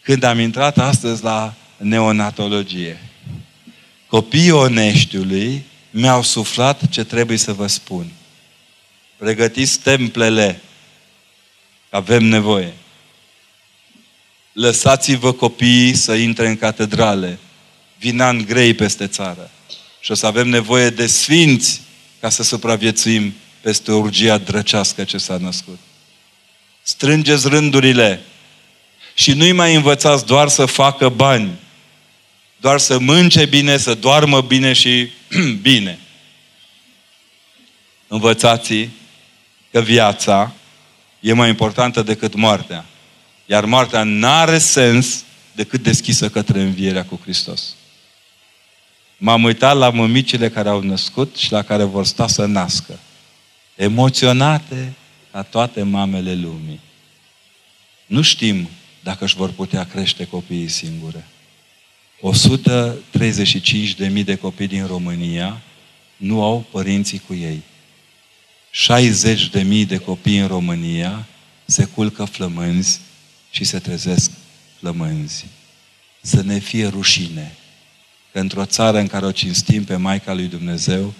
A: când am intrat astăzi la neonatologie. Copiii oneștiului mi-au suflat ce trebuie să vă spun. Pregătiți templele, avem nevoie. Lăsați-vă copiii să intre în catedrale. Vin ani grei peste țară. Și o să avem nevoie de sfinți ca să supraviețuim peste urgia drăcească ce s-a născut. Strângeți rândurile și nu-i mai învățați doar să facă bani, doar să mânce bine, să doarmă bine și bine. Învățați că viața e mai importantă decât moartea. Iar moartea n-are sens decât deschisă către învierea cu Hristos. M-am uitat la mămicile care au născut și la care vor sta să nască. Emoționate ca toate mamele lumii. Nu știm dacă își vor putea crește copiii singure. 135.000 de copii din România nu au părinții cu ei. 60.000 de copii în România se culcă flămânzi și se trezesc flămânzi. Să ne fie rușine că într-o țară în care o cinstim pe Maica lui Dumnezeu,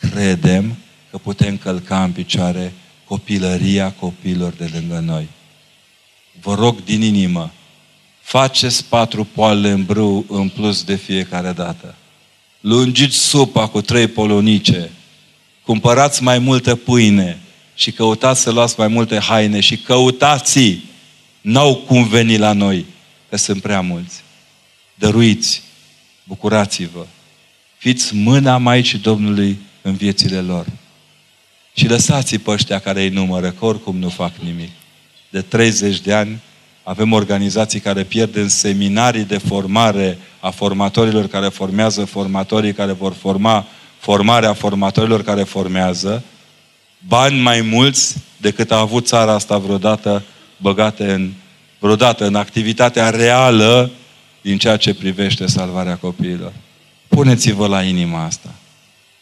A: credem că putem călca în picioare copilăria copiilor de lângă noi. Vă rog din inimă, faceți patru poale în brâu în plus de fiecare dată. Lungiți supa cu trei polonice, cumpărați mai multă pâine și căutați să luați mai multe haine și căutați N-au cum veni la noi, că sunt prea mulți. Dăruiți, bucurați-vă, fiți mâna Maicii Domnului în viețile lor. Și lăsați pe ăștia care îi numără, că oricum nu fac nimic. De 30 de ani avem organizații care pierd în seminarii de formare a formatorilor care formează formatorii care vor forma formarea formatorilor care formează, bani mai mulți decât a avut țara asta vreodată băgate în, vreodată în activitatea reală din ceea ce privește salvarea copiilor. Puneți-vă la inima asta.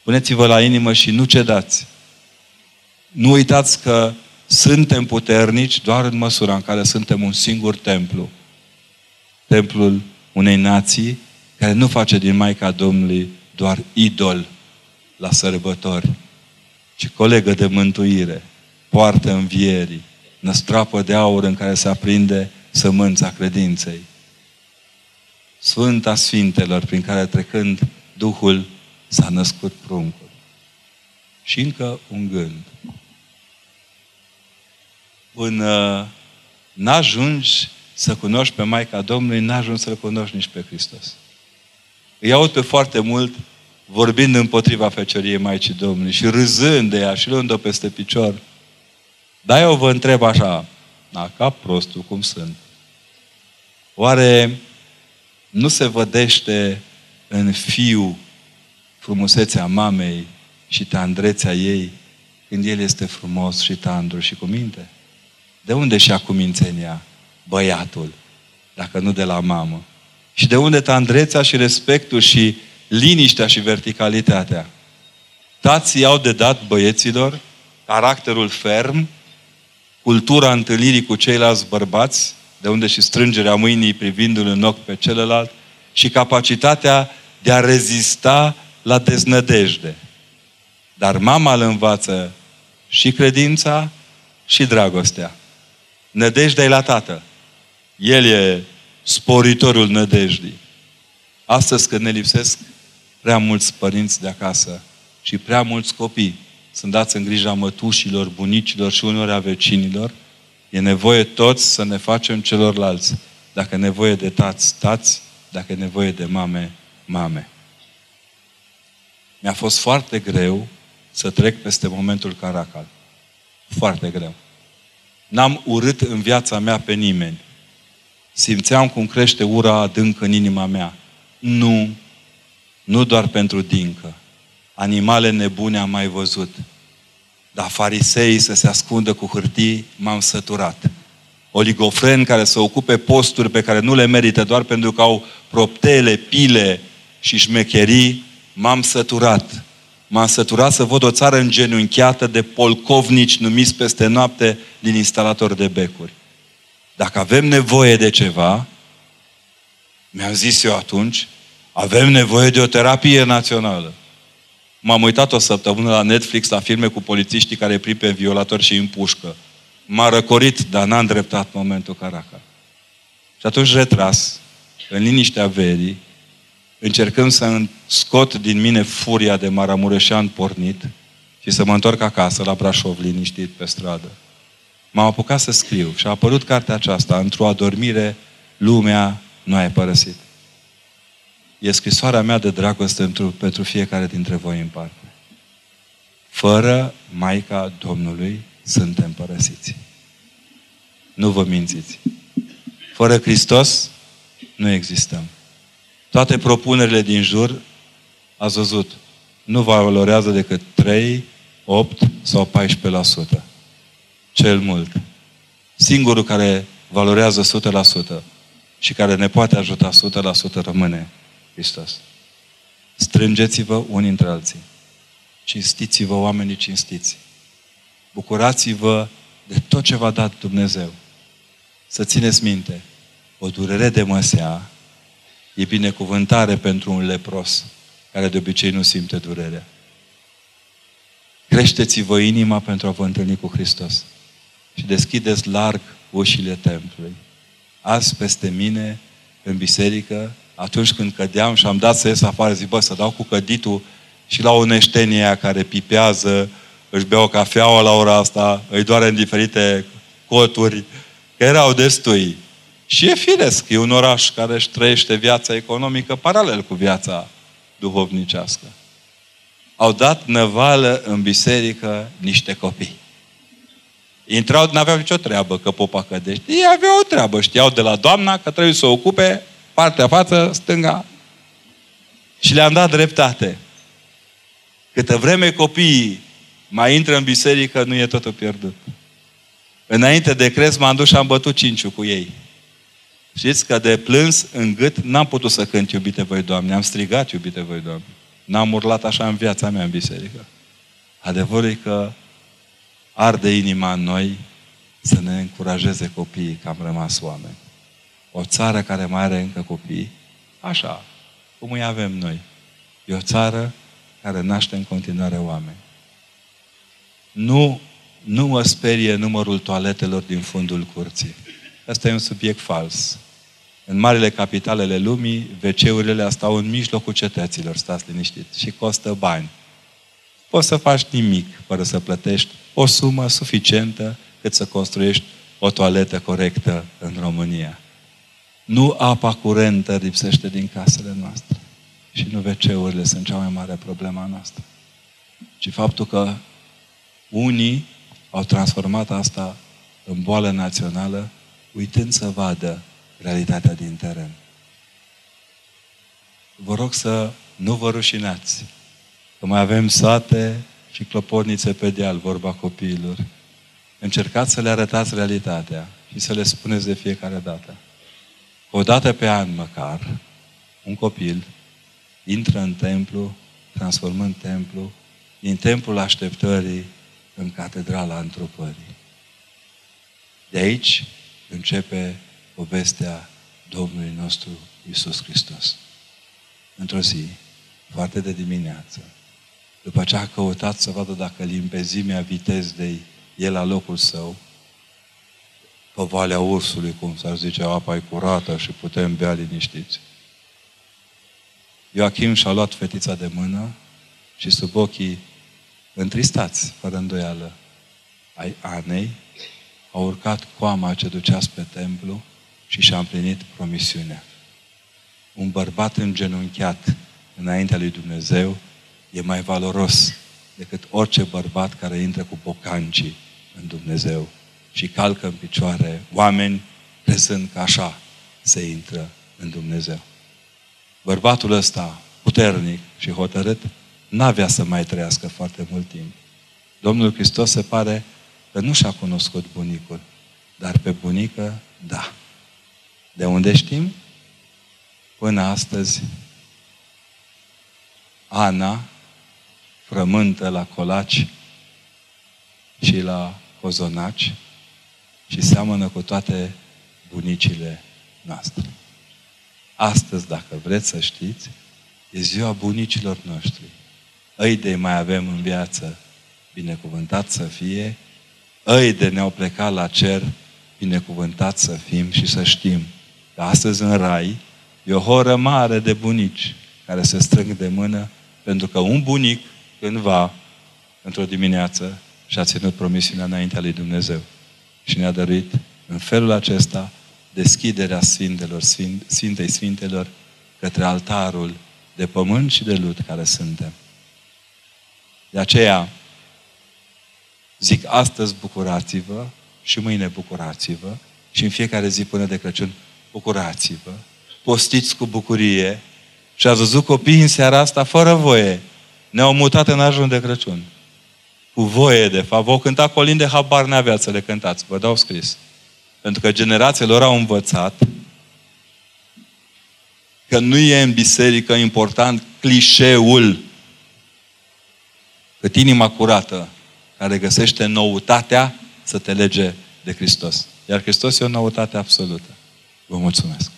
A: Puneți-vă la inimă și nu cedați. Nu uitați că suntem puternici doar în măsura în care suntem un singur templu. Templul unei nații care nu face din Maica Domnului doar idol la sărbători, ci colegă de mântuire, poartă învierii, năstrapă de aur în care se aprinde sămânța credinței. Sfânta Sfintelor prin care trecând Duhul s-a născut pruncul. Și încă un gând. Până n-ajungi să cunoști pe Maica Domnului, n-ajungi să-L cunoști nici pe Hristos. Îi aud pe foarte mult vorbind împotriva fecioriei Maicii Domnului și râzând de ea și luând-o peste picior. Dar eu vă întreb așa, da, ca prostul cum sunt, oare nu se vădește în fiu frumusețea mamei și tandrețea ei când el este frumos și tandru și cu minte? De unde și-a cumințenia băiatul, dacă nu de la mamă? Și de unde tandrețea și respectul și liniștea și verticalitatea? Tații au de dat băieților caracterul ferm, cultura întâlnirii cu ceilalți bărbați, de unde și strângerea mâinii privindu-l în ochi pe celălalt, și capacitatea de a rezista la deznădejde. Dar mama îl învață și credința și dragostea. Nădejdea e la tată. El e sporitorul nădejdii. Astăzi când ne lipsesc prea mulți părinți de acasă și prea mulți copii sunt dați în grija mătușilor, bunicilor și uneori a vecinilor, e nevoie toți să ne facem celorlalți. Dacă e nevoie de tați, tați, dacă e nevoie de mame, mame. Mi-a fost foarte greu să trec peste momentul Caracal. Foarte greu. N-am urât în viața mea pe nimeni. Simțeam cum crește ura adâncă în inima mea. Nu, nu doar pentru dincă. Animale nebune am mai văzut. Dar farisei să se ascundă cu hârtii, m-am săturat. Oligofreni care să ocupe posturi pe care nu le merită doar pentru că au proptele, pile și șmecherii, m-am săturat. M-am săturat să văd o țară îngenunchiată de polcovnici numiți peste noapte din instalatori de becuri. Dacă avem nevoie de ceva, mi-am zis eu atunci, avem nevoie de o terapie națională. M-am uitat o săptămână la Netflix la filme cu polițiștii care prind pe violatori și împușcă. M-a răcorit, dar n-a îndreptat momentul Caracal. Și atunci retras, în liniștea verii, încercând să scot din mine furia de maramureșean pornit și să mă întorc acasă, la Brașov, liniștit pe stradă. M-am apucat să scriu și a apărut cartea aceasta, Într-o adormire, lumea nu ai părăsit. E scrisoarea mea de dragoste pentru, pentru fiecare dintre voi în parte. Fără Maica Domnului suntem părăsiți. Nu vă mințiți. Fără Hristos nu existăm. Toate propunerile din jur, ați văzut, nu valorează decât 3, 8 sau 14%. Cel mult. Singurul care valorează 100% și care ne poate ajuta 100% rămâne Hristos. Strângeți-vă unii între alții. Cinstiți-vă oamenii cinstiți. Bucurați-vă de tot ce v-a dat Dumnezeu. Să țineți minte, o durere de măsea e binecuvântare pentru un lepros, care de obicei nu simte durerea. Creșteți-vă inima pentru a vă întâlni cu Hristos și deschideți larg ușile templului. Azi peste mine, în biserică, atunci când cădeam și am dat să ies afară, zic, bă, să dau cu căditul și la o neștenie aia care pipează, își bea o cafeaua la ora asta, îi doare în diferite coturi, că erau destui. Și e firesc, e un oraș care își trăiește viața economică paralel cu viața duhovnicească. Au dat năvală în biserică niște copii. Intrau, n-aveau nicio treabă că popa cădește. Ei aveau o treabă, știau de la doamna că trebuie să o ocupe partea față, stânga. Și le-am dat dreptate. Câtă vreme copiii mai intră în biserică, nu e totul pierdut. Înainte de crez m-am dus și am bătut cinciu cu ei. Știți că de plâns în gât n-am putut să cânt iubite voi, Doamne. Am strigat iubite voi, Doamne. N-am urlat așa în viața mea în biserică. Adevărul e că arde inima în noi să ne încurajeze copiii că am rămas oameni. O țară care mai are încă copii, așa, cum îi avem noi. E o țară care naște în continuare oameni. Nu, nu mă sperie numărul toaletelor din fundul curții. Asta e un subiect fals. În marile capitalele lumii, WC-urile stau în mijlocul cetăților, stați liniștit, și costă bani. Poți să faci nimic fără să plătești o sumă suficientă cât să construiești o toaletă corectă în România. Nu apa curentă lipsește din casele noastre. și nu WC-urile sunt cea mai mare problemă a noastră. Ci faptul că unii au transformat asta în boală națională, uitând să vadă realitatea din teren. Vă rog să nu vă rușinați. Că mai avem sate și clopornițe pe deal, vorba copiilor. Încercați să le arătați realitatea și să le spuneți de fiecare dată. O dată pe an măcar, un copil intră în templu, transformând templu, din templul așteptării în catedrala întrupării. De aici începe povestea Domnului nostru Isus Hristos. Într-o zi, foarte de dimineață, după ce a căutat să vadă dacă limpezimea vitezei e la locul său, pe Valea Ursului, cum s-ar zice, apa e curată și putem bea liniștiți. Ioachim și-a luat fetița de mână și sub ochii întristați, fără îndoială, ai Anei, a urcat coama ce ducea spre templu și și-a împlinit promisiunea. Un bărbat îngenunchiat înaintea lui Dumnezeu e mai valoros decât orice bărbat care intră cu bocancii în Dumnezeu și calcă în picioare oameni crezând că așa se intră în Dumnezeu. Bărbatul ăsta, puternic și hotărât, n-avea să mai trăiască foarte mult timp. Domnul Hristos se pare că nu și-a cunoscut bunicul, dar pe bunică, da. De unde știm? Până astăzi, Ana frământă la colaci și la cozonaci și seamănă cu toate bunicile noastre. Astăzi, dacă vreți să știți, e ziua bunicilor noștri. Îi de mai avem în viață, binecuvântat să fie, îi de ne-au plecat la cer, binecuvântat să fim și să știm că astăzi în Rai e o horă mare de bunici care se strâng de mână pentru că un bunic cândva, într-o dimineață, și-a ținut promisiunea înaintea lui Dumnezeu și ne-a dăruit în felul acesta deschiderea Sfintelor, Sfintei Sfintelor către altarul de pământ și de lut care suntem. De aceea, zic astăzi bucurați-vă și mâine bucurați-vă și în fiecare zi până de Crăciun bucurați-vă, postiți cu bucurie și ați văzut copiii în seara asta fără voie. Ne-au mutat în ajun de Crăciun. Cu voie, de fapt. Vă cânta colinde, habar n-avea să le cântați. Vă dau scris. Pentru că generațiile lor au învățat că nu e în biserică important clișeul, cât inima curată care găsește noutatea să te lege de Hristos. Iar Hristos e o noutate absolută. Vă mulțumesc.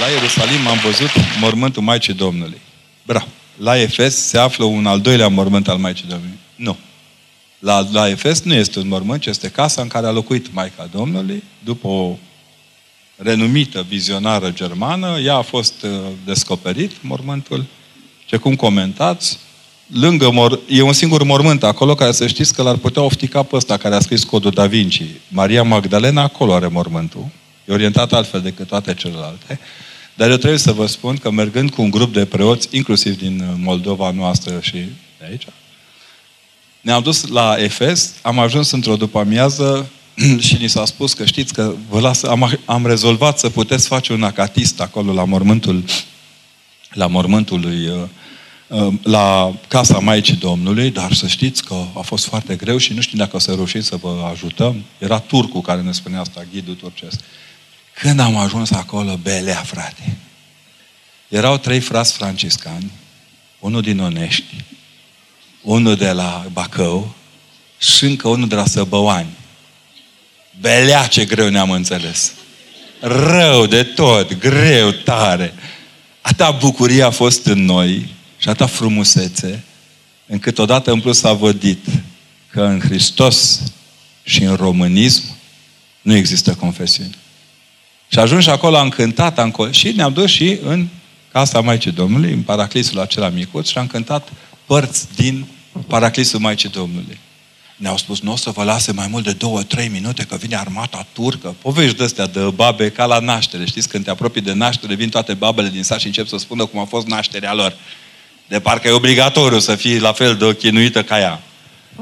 A: La Ierusalim am văzut mormântul Maicii Domnului. Bravo. La Efes se află un al doilea mormânt al Maicii Domnului. Nu. La, la Efes nu este un mormânt, ci este casa în care a locuit Maica Domnului, după o renumită vizionară germană. Ea a fost uh, descoperit, mormântul. Ce cum comentați, lângă mor- e un singur mormânt acolo care să știți că l-ar putea oftica pe ăsta care a scris codul Da Vinci. Maria Magdalena acolo are mormântul. E orientat altfel decât toate celelalte. Dar eu trebuie să vă spun că mergând cu un grup de preoți, inclusiv din uh, Moldova noastră și de aici, ne-am dus la Efes, am ajuns într-o după-amiază și ni s-a spus că știți că vă las, am, am rezolvat să puteți face un acatist acolo la mormântul, la mormântul lui, uh, uh, la casa Maicii Domnului, dar să știți că a fost foarte greu și nu știu dacă o să reușim să vă ajutăm. Era turcul care ne spunea asta, ghidul turcesc. Când am ajuns acolo, belea, frate. Erau trei frați franciscani, unul din Onești, unul de la Bacău și încă unul de la Săbăoani. Belea ce greu ne-am înțeles. Rău de tot, greu, tare. Ata bucurie a fost în noi și atâta frumusețe, încât odată în plus a vădit că în Hristos și în românism nu există confesiune. Și ajuns și acolo am cântat am, și ne-am dus și în casa Maicii Domnului, în paraclisul acela micuț și am cântat părți din paraclisul Maicii Domnului. ne-au spus, nu o să vă lase mai mult de două, trei minute, că vine armata turcă. Povești de astea de babe ca la naștere. Știți, când te apropii de naștere, vin toate babele din sat și încep să spună cum a fost nașterea lor. De parcă e obligatoriu să fii la fel de chinuită ca ea.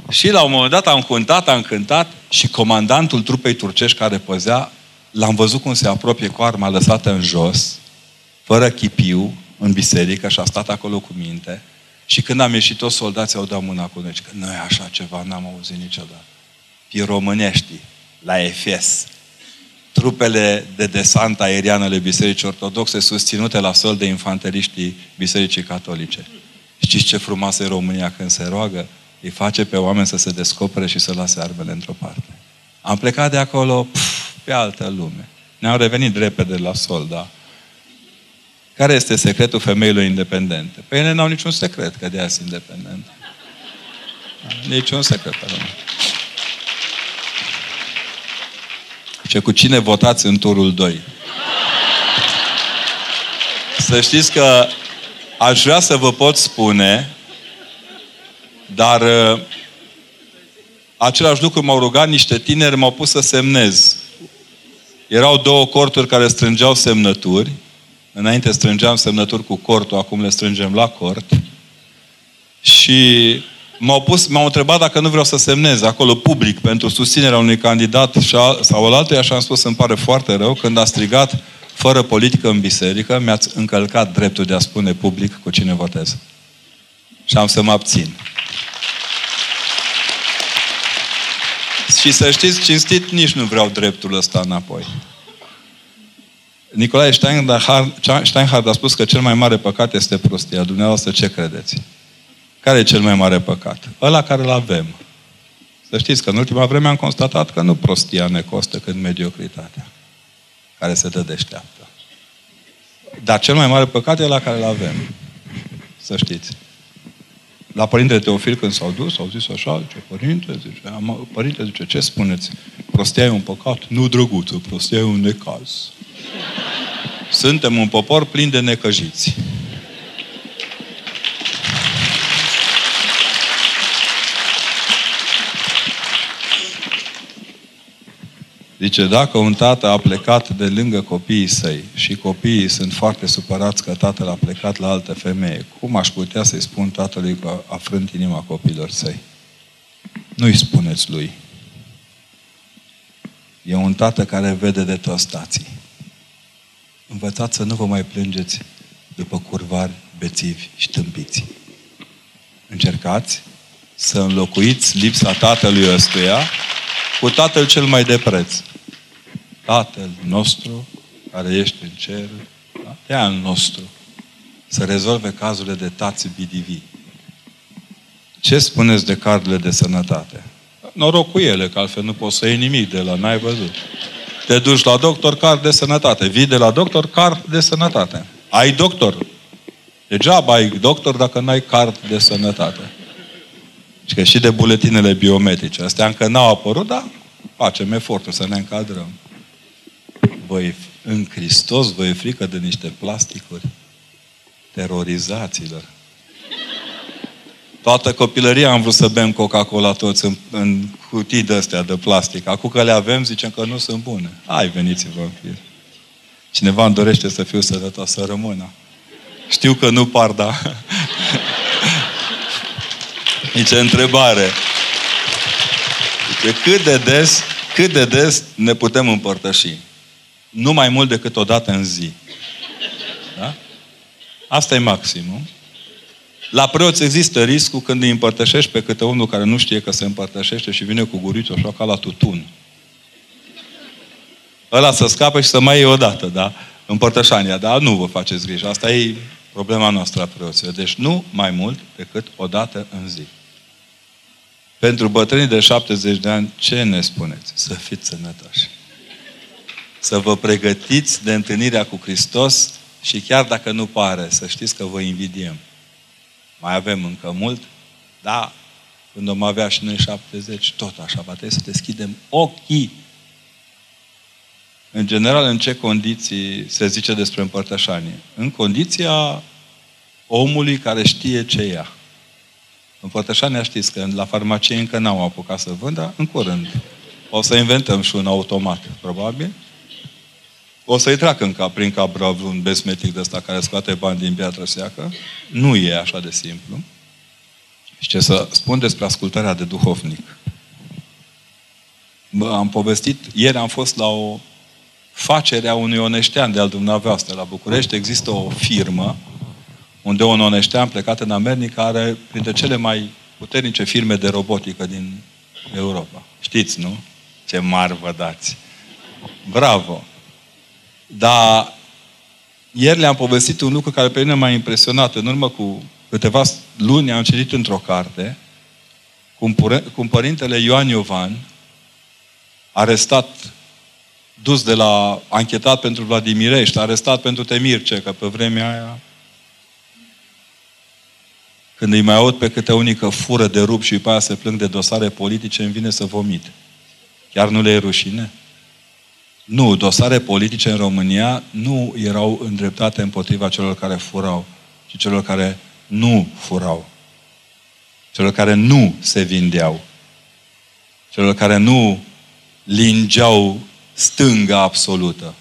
A: Și la un moment dat am cântat, am cântat și comandantul trupei turcești care păzea, l-am văzut cum se apropie cu arma lăsată în jos, fără chipiu, în biserică și a stat acolo cu minte. Și când am ieșit, toți soldații au dat mâna cu noi. Că noi așa ceva n-am auzit niciodată. Fii românești, la Efes, trupele de desant aerian ale Bisericii Ortodoxe susținute la sol de infanteriștii Bisericii Catolice. Știți ce frumoasă e România când se roagă? Îi face pe oameni să se descopere și să lase armele într-o parte. Am plecat de acolo pf, pe altă lume. Ne-au revenit repede la sol, da? Care este secretul femeilor independente? Păi ele n-au niciun secret că de azi independente. Niciun secret. Ce cu cine votați în turul 2? Să știți că aș vrea să vă pot spune, dar uh, același lucru m-au rugat niște tineri, m-au pus să semnez. Erau două corturi care strângeau semnături Înainte strângeam semnături cu cortul, acum le strângem la cort. Și m-au, pus, m-au întrebat dacă nu vreau să semnez acolo public pentru susținerea unui candidat sau al altuia și am spus îmi pare foarte rău când a strigat fără politică în biserică, mi-ați încălcat dreptul de a spune public cu cine votez. Și am să mă abțin. Și să știți, cinstit, nici nu vreau dreptul ăsta înapoi. Nicolae Steinhardt a spus că cel mai mare păcat este prostia. Dumneavoastră ce credeți? Care e cel mai mare păcat? Ăla care îl avem. Să știți că în ultima vreme am constatat că nu prostia ne costă cât mediocritatea care se dă deșteaptă. Dar cel mai mare păcat e la care îl avem. Să știți. La Părintele Teofil când s-au dus, au zis așa, ce părinte, zice, am, părinte, zice, ce spuneți? Prostia e un păcat? Nu, drăguță, prostia e un necaz. Suntem un popor plin de necăjiți. Zice, dacă un tată a plecat de lângă copiii săi și copiii sunt foarte supărați că tatăl a plecat la altă femeie, cum aș putea să-i spun tatălui că a frânt inima copiilor săi? Nu-i spuneți lui. E un tată care vede de tostații. Învățați să nu vă mai plângeți după curvari, bețivi și tâmpiți. Încercați să înlocuiți lipsa tatălui ăstuia cu tatăl cel mai de preț. Tatăl nostru care ești în cer, da? e al nostru, să rezolve cazurile de tați bidivi. Ce spuneți de cardurile de sănătate? Noroc cu ele, că altfel nu poți să iei nimic de la n-ai văzut. Te duci la doctor, card de sănătate. Vii de la doctor, card de sănătate. Ai doctor. Degeaba ai doctor dacă n-ai card de sănătate. Și că și de buletinele biometrice. Astea încă n-au apărut, dar facem efortul să ne încadrăm. Voi, în Hristos, vă e frică de niște plasticuri? Terorizaților. Toată copilăria am vrut să bem Coca-Cola toți în, în cutii de astea de plastic. Acum că le avem, zicem că nu sunt bune. Hai, veniți-vă în fir. Cineva îmi dorește să fiu sănătos, să rămână. Știu că nu par, da. Nici întrebare. Zice, cât de des, cât de des ne putem împărtăși? Nu mai mult decât o dată în zi. Da? Asta e maximum. La preoți există riscul când îi împărtășești pe câte unul care nu știe că se împărtășește și vine cu guritul așa ca la tutun. Ăla să scape și să mai iei odată, da? Împărtășania, dar nu vă faceți grijă. Asta e problema noastră a preoților. Deci nu mai mult decât o dată în zi. Pentru bătrânii de 70 de ani, ce ne spuneți? Să fiți sănătoși. Să vă pregătiți de întâlnirea cu Hristos și chiar dacă nu pare, să știți că vă invidiem. Mai avem încă mult, dar când om avea și noi 70, tot așa, va trebui să deschidem ochii. În general, în ce condiții se zice despre împărtășanie? În condiția omului care știe ce ia. În Părtășania știți că la farmacie încă n-au apucat să vândă, în curând. O să inventăm și un automat, probabil. O să-i treacă în cap, prin cap un besmetic de ăsta care scoate bani din piatră seacă. Nu e așa de simplu. Și ce să spun despre ascultarea de duhovnic. Bă, am povestit, ieri am fost la o facere a unui oneștean de al dumneavoastră la București. Există o firmă unde un oneștean plecat în America are printre cele mai puternice firme de robotică din Europa. Știți, nu? Ce mari vă dați. Bravo! Dar ieri le-am povestit un lucru care pe mine m-a impresionat. În urmă cu câteva luni am citit într-o carte cum părintele Ioan Iovan, arestat, dus de la, anchetat pentru Vladimirești, arestat pentru Temirce, că pe vremea aia când îi mai aud pe câte unii că fură de rup și pe aia se plâng de dosare politice, îmi vine să vomit. Chiar nu le e rușine? Nu, dosare politice în România nu erau îndreptate împotriva celor care furau, ci celor care nu furau. Celor care nu se vindeau. Celor care nu lingeau stânga absolută.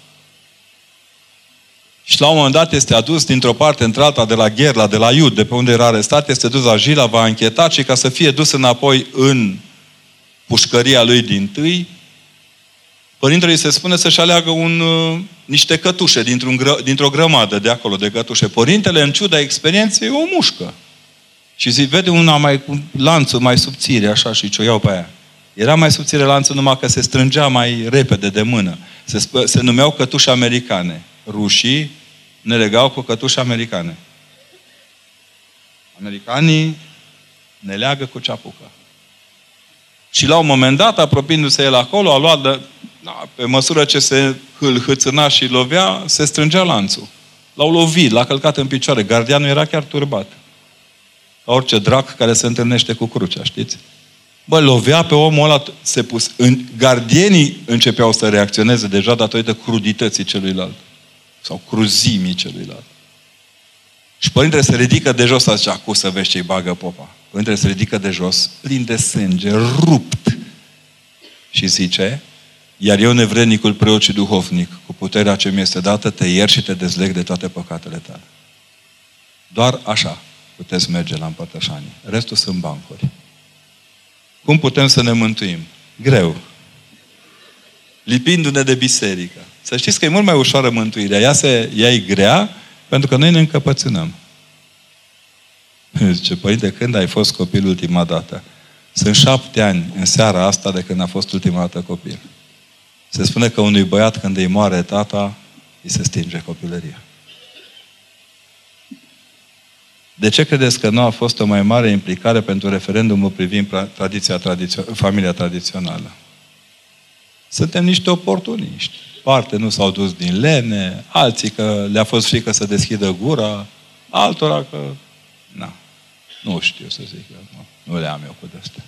A: Și la un moment dat este adus dintr-o parte într-alta de la Gherla, de la Iud, de pe unde era arestat, este dus la Jila, va închetat și ca să fie dus înapoi în pușcăria lui din tâi, părintele îi se spune să-și aleagă un, uh, niște cătușe dintr-un gră, dintr-o grămadă de acolo, de cătușe. Părintele, în ciuda experienței, o mușcă. Și zi, vede una mai cu lanțul mai subțire, așa, și ce o iau pe aia. Era mai subțire lanțul numai că se strângea mai repede de mână. Se, se numeau cătușe americane. Rușii ne legau cu cătușe americane. Americanii ne leagă cu ceapucă. Și la un moment dat, apropiindu-se el acolo, a luat de, da, pe măsură ce se hâțâna și lovea, se strângea lanțul. L-au lovit, l-a călcat în picioare. Gardianul era chiar turbat. Ca orice drac care se întâlnește cu crucea, știți? Bă, lovea pe omul ăla, se pus. În, gardienii începeau să reacționeze deja datorită crudității celuilalt. Sau cruzimii celuilalt. Și părintele se ridică de jos, zice, acum să vezi ce-i bagă popa. Părintele se ridică de jos, plin de sânge, rupt. Și zice, iar eu, nevrednicul preot și duhovnic, cu puterea ce mi este dată, te iert și te dezleg de toate păcatele tale. Doar așa puteți merge la împărtășanie. Restul sunt bancuri. Cum putem să ne mântuim? Greu. Lipindu-ne de biserică. Să știți că e mult mai ușoară mântuirea. Ea, se, ea e grea pentru că noi ne încăpățânăm. Zice, părinte, când ai fost copil ultima dată? Sunt șapte ani în seara asta de când a fost ultima dată copil. Se spune că unui băiat când îi moare tata, îi se stinge copilăria. De ce credeți că nu a fost o mai mare implicare pentru referendumul privind tradiția tradițio- familia tradițională? Suntem niște oportuniști. Parte nu s-au dus din lene, alții că le-a fost frică să deschidă gura, altora că... Na, nu știu să zic. Nu, nu le am eu cu astea.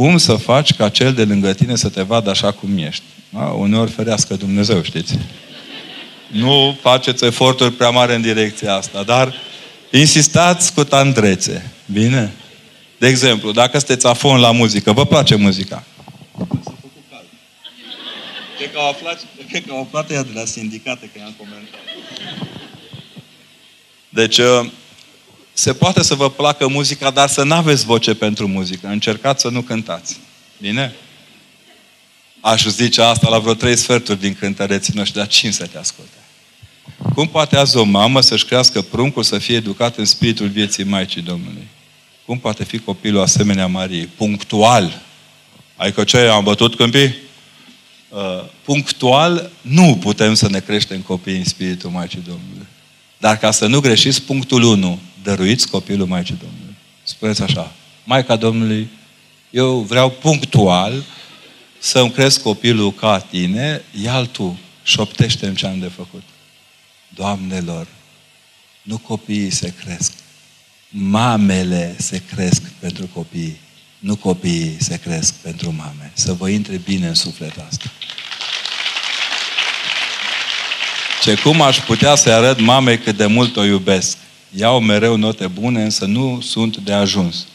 A: Cum să faci ca cel de lângă tine să te vadă așa cum ești? Da? Uneori ferească Dumnezeu, știți? Nu faceți eforturi prea mari în direcția asta, dar Insistați cu tandrețe. Bine? De exemplu, dacă sunteți afon la muzică, vă place muzica? Cred că au aflat, cred că au aflat ea de la sindicate, că i-am comentat. Deci, uh, se poate să vă placă muzica, dar să nu aveți voce pentru muzică. Încercați să nu cântați. Bine? Aș zice asta la vreo trei sferturi din cântăreții noștri, dar cine să te asculte? Cum poate azi o mamă să-și crească pruncul să fie educat în spiritul vieții Maicii Domnului? Cum poate fi copilul asemenea Mariei? Punctual. Adică ce, am bătut câmpii? Uh, punctual nu putem să ne creștem copiii în spiritul Maicii Domnului. Dar ca să nu greșiți, punctul 1, dăruiți copilul Maicii Domnului. Spuneți așa, Maica Domnului, eu vreau punctual să-mi cresc copilul ca tine, ia tu, șoptește-mi ce am de făcut. Doamnelor, nu copiii se cresc. Mamele se cresc pentru copii. Nu copiii se cresc pentru mame. Să vă intre bine în suflet asta. Ce cum aș putea să arăt mamei cât de mult o iubesc. Iau mereu note bune, însă nu sunt de ajuns.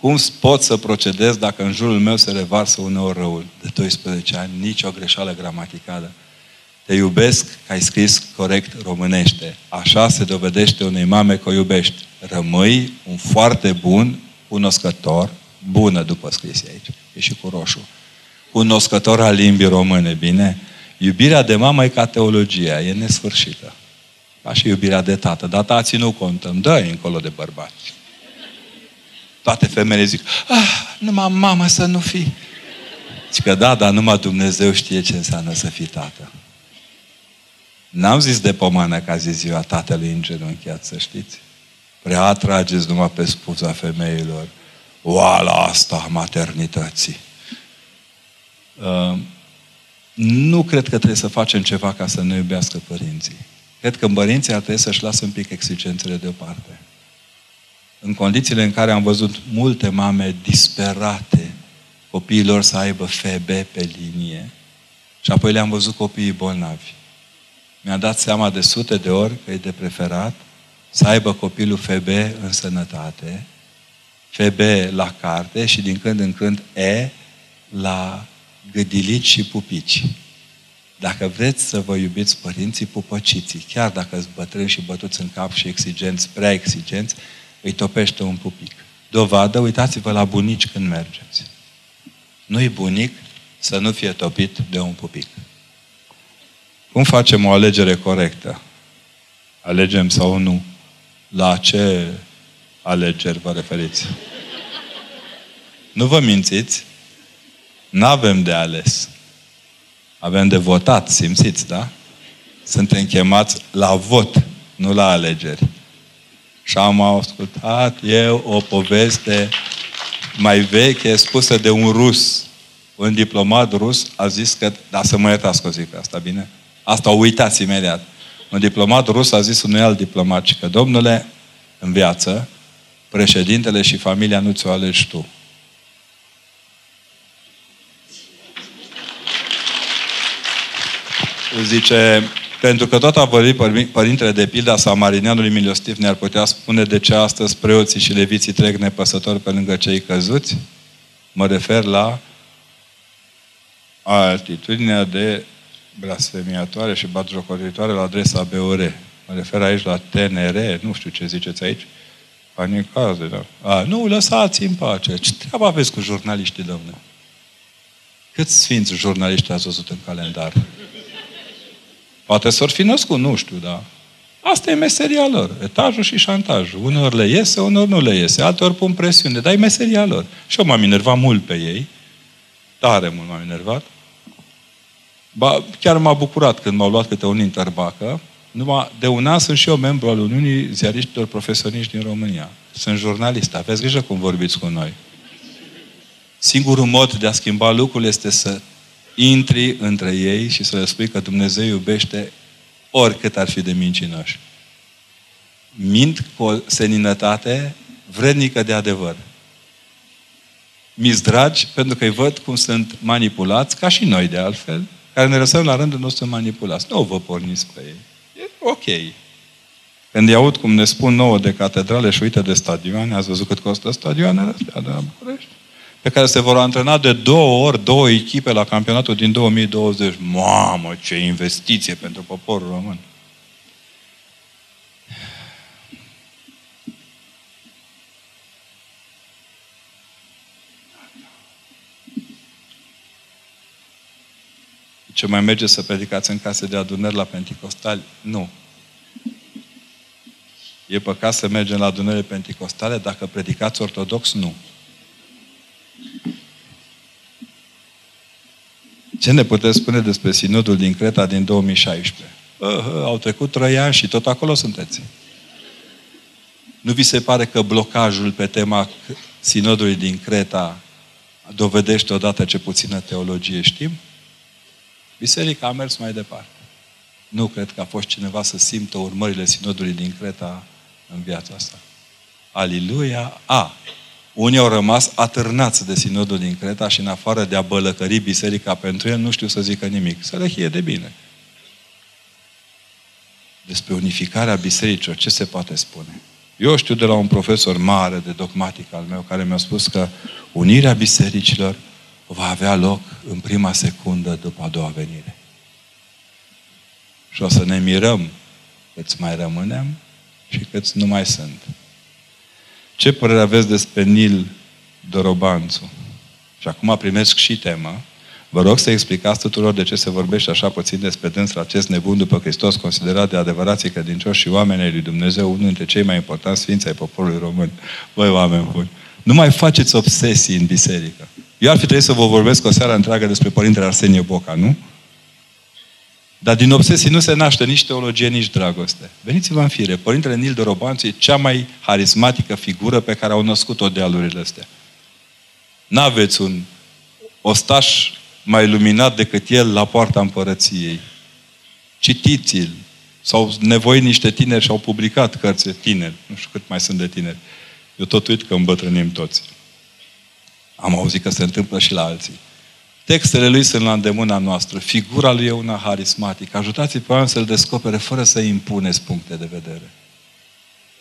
A: Cum pot să procedez dacă în jurul meu se revarsă uneori răul? De 12 ani, nici o greșeală gramaticală. Te iubesc că ai scris corect românește. Așa se dovedește unei mame că o iubești. Rămâi un foarte bun cunoscător, bună după scris aici, e și cu roșu, cunoscător al limbii române, bine? Iubirea de mamă e ca teologia, e nesfârșită. Ca și iubirea de tată. Dar tații nu contăm, dă încolo de bărbați. Toate femeile zic, ah, numai mamă să nu fii. Zic că da, dar numai Dumnezeu știe ce înseamnă să fii tată. N-am zis de pomană ca zi ziua tatălui îngenunchiat, să știți. Prea atrageți numai pe spuza femeilor. Oala asta maternității. Uh, nu cred că trebuie să facem ceva ca să ne iubească părinții. Cred că părinții ar trebui să-și lasă un pic exigențele deoparte. În condițiile în care am văzut multe mame disperate, copiilor să aibă FB pe linie, și apoi le-am văzut copiii bolnavi. Mi-a dat seama de sute de ori că e de preferat să aibă copilul FB în sănătate, FB la carte și din când în când E la gâdilici și pupici. Dacă vreți să vă iubiți părinții, pupăciții, chiar dacă sunt bătrâni și bătuți în cap și exigenți, prea exigenți, îi topește un pupic. Dovadă, uitați-vă la bunici când mergeți. Nu-i bunic să nu fie topit de un pupic. Cum facem o alegere corectă? Alegem sau nu? La ce alegeri vă referiți? Nu vă mințiți? N-avem de ales. Avem de votat, simțiți, da? Suntem chemați la vot, nu la alegeri. Și am ascultat eu o poveste mai veche spusă de un rus. Un diplomat rus a zis că, da, să mă iertați că zic pe asta, bine? Asta o uitați imediat. Un diplomat rus a zis unui alt diplomat că, domnule, în viață, președintele și familia nu ți-o alegi tu. Zice, pentru că tot a vorbit Părintele de Pilda Samarinianului Milostiv ne-ar putea spune de ce astăzi preoții și leviții trec nepăsători pe lângă cei căzuți? Mă refer la atitudinea de blasfemiatoare și batjocoritoare la adresa BOR. Mă refer aici la TNR, nu știu ce ziceți aici, panicaze, da? A, nu, lăsați în pace. Ce treabă aveți cu jurnaliștii, domnule? Câți sfinți jurnaliști ați văzut în calendar? Poate s-or fi născut, nu știu, da. Asta e meseria lor, etajul și șantajul. Uneori le iese, uneori nu le iese, alteori pun presiune, dar e meseria lor. Și eu m-am enervat mult pe ei, tare mult m-am enervat. Ba, chiar m-a bucurat când m-au luat câte un interbacă. Numai de un an sunt și eu membru al Uniunii Ziariștilor Profesioniști din România. Sunt jurnalist. Aveți grijă cum vorbiți cu noi. Singurul mod de a schimba lucrurile este să intri între ei și să le spui că Dumnezeu iubește oricât ar fi de mincinoși. Mint cu o seninătate vrednică de adevăr. mi dragi pentru că îi văd cum sunt manipulați, ca și noi de altfel, care ne lăsăm la rândul nostru manipulați. Nu vă porniți pe ei. E ok. Când îi aud cum ne spun nouă de catedrale și uite de stadioane, ați văzut cât costă stadioanele astea de la București? Pe care se vor antrena de două ori, două echipe la campionatul din 2020. Mamă, ce investiție pentru poporul român! Ce mai merge să predicați în case de adunări la Pentecostali? Nu. E păcat să mergem la adunările Pentecostale dacă predicați ortodox? Nu. Ce ne puteți spune despre sinodul din Creta din 2016? Uh, uh, au trecut trei ani și tot acolo sunteți. Nu vi se pare că blocajul pe tema sinodului din Creta dovedește odată ce puțină teologie știm? Biserica a mers mai departe. Nu cred că a fost cineva să simtă urmările sinodului din Creta în viața asta. Aliluia! A! Unii au rămas atârnați de sinodul din Creta și în afară de a bălăcări biserica pentru el, nu știu să zică nimic. Să le hie de bine. Despre unificarea bisericilor, ce se poate spune? Eu știu de la un profesor mare de dogmatic al meu care mi-a spus că unirea bisericilor va avea loc în prima secundă după a doua venire. Și o să ne mirăm câți mai rămânem și câți nu mai sunt. Ce părere aveți despre Nil Dorobanțu? Și acum primesc și temă. Vă rog să explicați tuturor de ce se vorbește așa puțin despre dânsul acest nebun după Hristos, considerat de adevărații credincioși și oamenii lui Dumnezeu, unul dintre cei mai importanți sfinți ai poporului român. Voi, oameni buni, nu mai faceți obsesii în biserică. Eu ar fi trebuit să vă vorbesc o seară întreagă despre Părintele Arsenie Boca, nu? Dar din obsesii nu se naște nici teologie, nici dragoste. Veniți-vă în fire. Părintele Nil de Robanțu e cea mai harismatică figură pe care au născut-o dealurile astea. N-aveți un ostaș mai luminat decât el la poarta împărăției. Citiți-l. S-au nevoit niște tineri și au publicat cărți tineri. Nu știu cât mai sunt de tineri. Eu tot uit că îmbătrânim toți. Am auzit că se întâmplă și la alții. Textele lui sunt la îndemâna noastră. Figura lui e una harismatică. Ajutați-i pe oameni să-l descopere fără să impuneți puncte de vedere.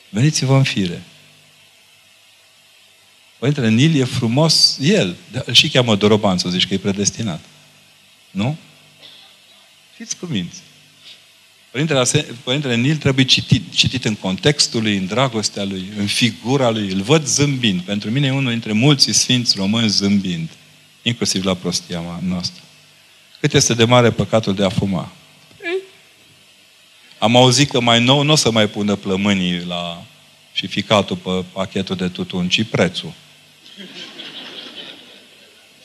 A: Veniți-vă în fire. Părintele Nil e frumos, el. Îl și cheamă Doroban, să zici că e predestinat. Nu? Fiți cuminți. Părintele, Părintele Nil trebuie citit, citit în contextul lui, în dragostea lui, în figura lui. Îl văd zâmbind. Pentru mine e unul dintre mulți sfinți români zâmbind. Inclusiv la prostia noastră. Cât este de mare păcatul de a fuma? Am auzit că mai nou nu o să mai pună plămânii la și ficatul pe pachetul de tutun, ci prețul.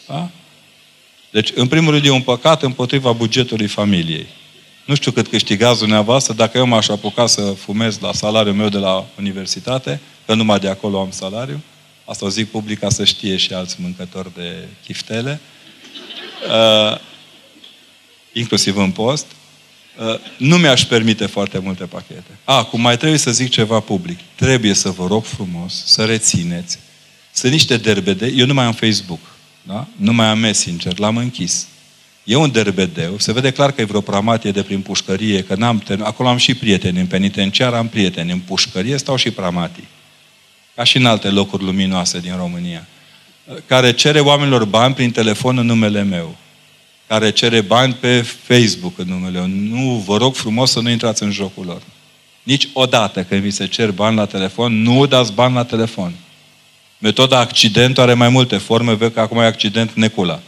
A: Da? Deci, în primul rând, e un păcat împotriva bugetului familiei. Nu știu cât câștigați dumneavoastră, dacă eu m-aș apuca să fumez la salariul meu de la universitate, că numai de acolo am salariu, asta o zic public ca să știe și alți mâncători de chiftele, uh, inclusiv în post, uh, nu mi-aș permite foarte multe pachete. Acum mai trebuie să zic ceva public. Trebuie să vă rog frumos să rețineți. Sunt niște derbede, eu nu mai am Facebook, da? nu mai am Messenger, l-am închis. E un derbedeu, se vede clar că e vreo pramatie de prin pușcărie, că n-am ten... acolo am și prieteni, în penitenciar am prieteni, în pușcărie stau și pramatii. Ca și în alte locuri luminoase din România. Care cere oamenilor bani prin telefon în numele meu. Care cere bani pe Facebook în numele meu. Nu, vă rog frumos să nu intrați în jocul lor. Nici odată când vi se cer bani la telefon, nu dați bani la telefon. Metoda accident are mai multe forme, văd că acum e accident Necula.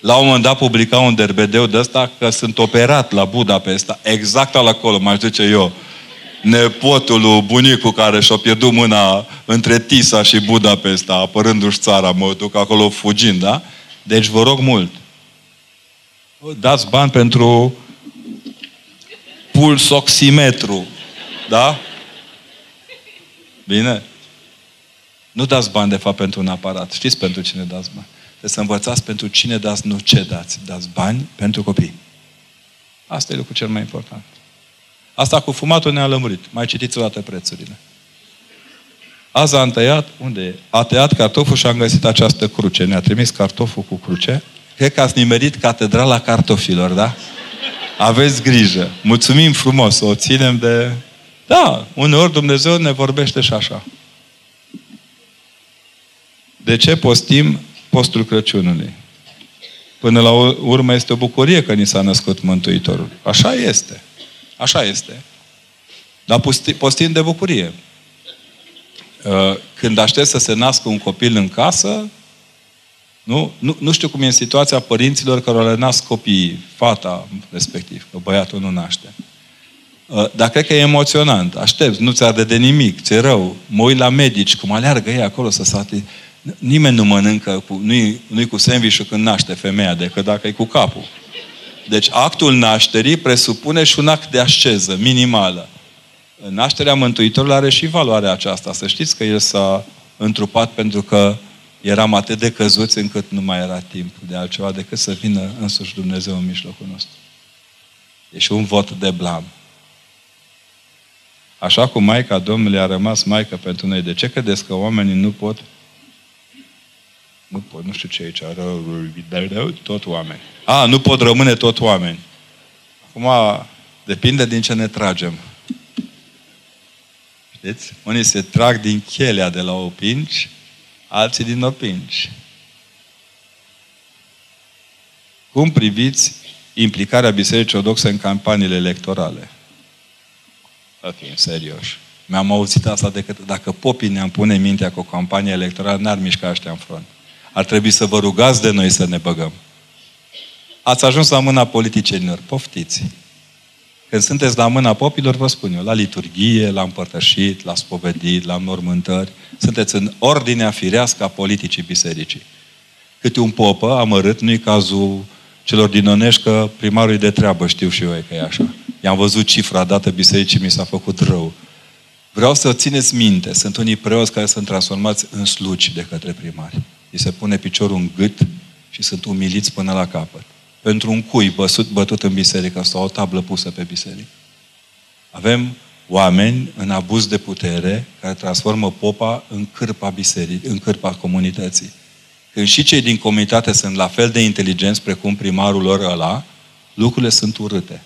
A: La un moment dat publica un derbedeu de ăsta că sunt operat la Budapesta, exact la acolo, mai zice eu. Nepotul lui bunicul care și-a pierdut mâna între Tisa și Budapesta, apărându-și țara, mă duc acolo fugind, da? Deci vă rog mult, dați bani pentru pulsoximetru, da? Bine? Nu dați bani, de fapt, pentru un aparat. Știți pentru cine dați bani? Trebuie să învățați pentru cine dați, nu ce dați. Dați bani pentru copii. Asta e lucrul cel mai important. Asta cu fumatul ne-a lămurit. Mai citiți o dată prețurile. Azi am tăiat, unde e? A tăiat cartoful și am găsit această cruce. Ne-a trimis cartoful cu cruce. Cred că ați nimerit catedrala cartofilor, da? Aveți grijă. Mulțumim frumos, o ținem de... Da, uneori Dumnezeu ne vorbește și așa. De ce postim postul Crăciunului? Până la urmă este o bucurie că ni s-a născut Mântuitorul. Așa este. Așa este. Dar postim de bucurie. Uh, când aștept să se nască un copil în casă, nu, nu, nu știu cum e în situația părinților care le nasc copiii, fata respectiv, că băiatul nu naște. Uh, dar cred că e emoționant. Aștept, nu ți arde de nimic, ți-e rău. Mă uit la medici, cum aleargă ei acolo să sate. Nimeni nu mănâncă, cu, nu-i, nu cu sandwich când naște femeia, decât dacă e cu capul. Deci actul nașterii presupune și un act de asceză, minimală. Nașterea Mântuitorului are și valoarea aceasta. Să știți că El s-a întrupat pentru că eram atât de căzuți încât nu mai era timp de altceva decât să vină însuși Dumnezeu în mijlocul nostru. E și un vot de blam. Așa cum Maica Domnului a rămas Maică pentru noi. De ce credeți că oamenii nu pot nu pot, nu știu ce aici, rău, tot oameni. A, nu pot rămâne tot oameni. Acum, depinde din ce ne tragem. Știți? Unii se trag din chelea de la opinci, alții din opinci. Cum priviți implicarea Bisericii Ortodoxe în campaniile electorale? Ok, serios. Mi-am auzit asta decât dacă popii ne-am pune mintea cu o campanie electorală, n-ar mișca ăștia în front. Ar trebui să vă rugați de noi să ne băgăm. Ați ajuns la mâna politicienilor. Poftiți. Când sunteți la mâna popilor, vă spun eu, la liturghie, la împărtășit, la spovedit, la mormântări, sunteți în ordinea firească a politicii bisericii. Câte un popă amărât, nu-i cazul celor din Onești că primarul e de treabă, știu și eu că e așa. I-am văzut cifra dată bisericii, mi s-a făcut rău. Vreau să țineți minte, sunt unii preoți care sunt transformați în sluci de către primari. Îi se pune piciorul în gât și sunt umiliți până la capăt. Pentru un cui băsut, bătut în biserică sau o tablă pusă pe biserică. Avem oameni în abuz de putere care transformă popa în cârpa bisericii, în cârpa comunității. Când și cei din comunitate sunt la fel de inteligenți precum primarul lor ăla, lucrurile sunt urâte.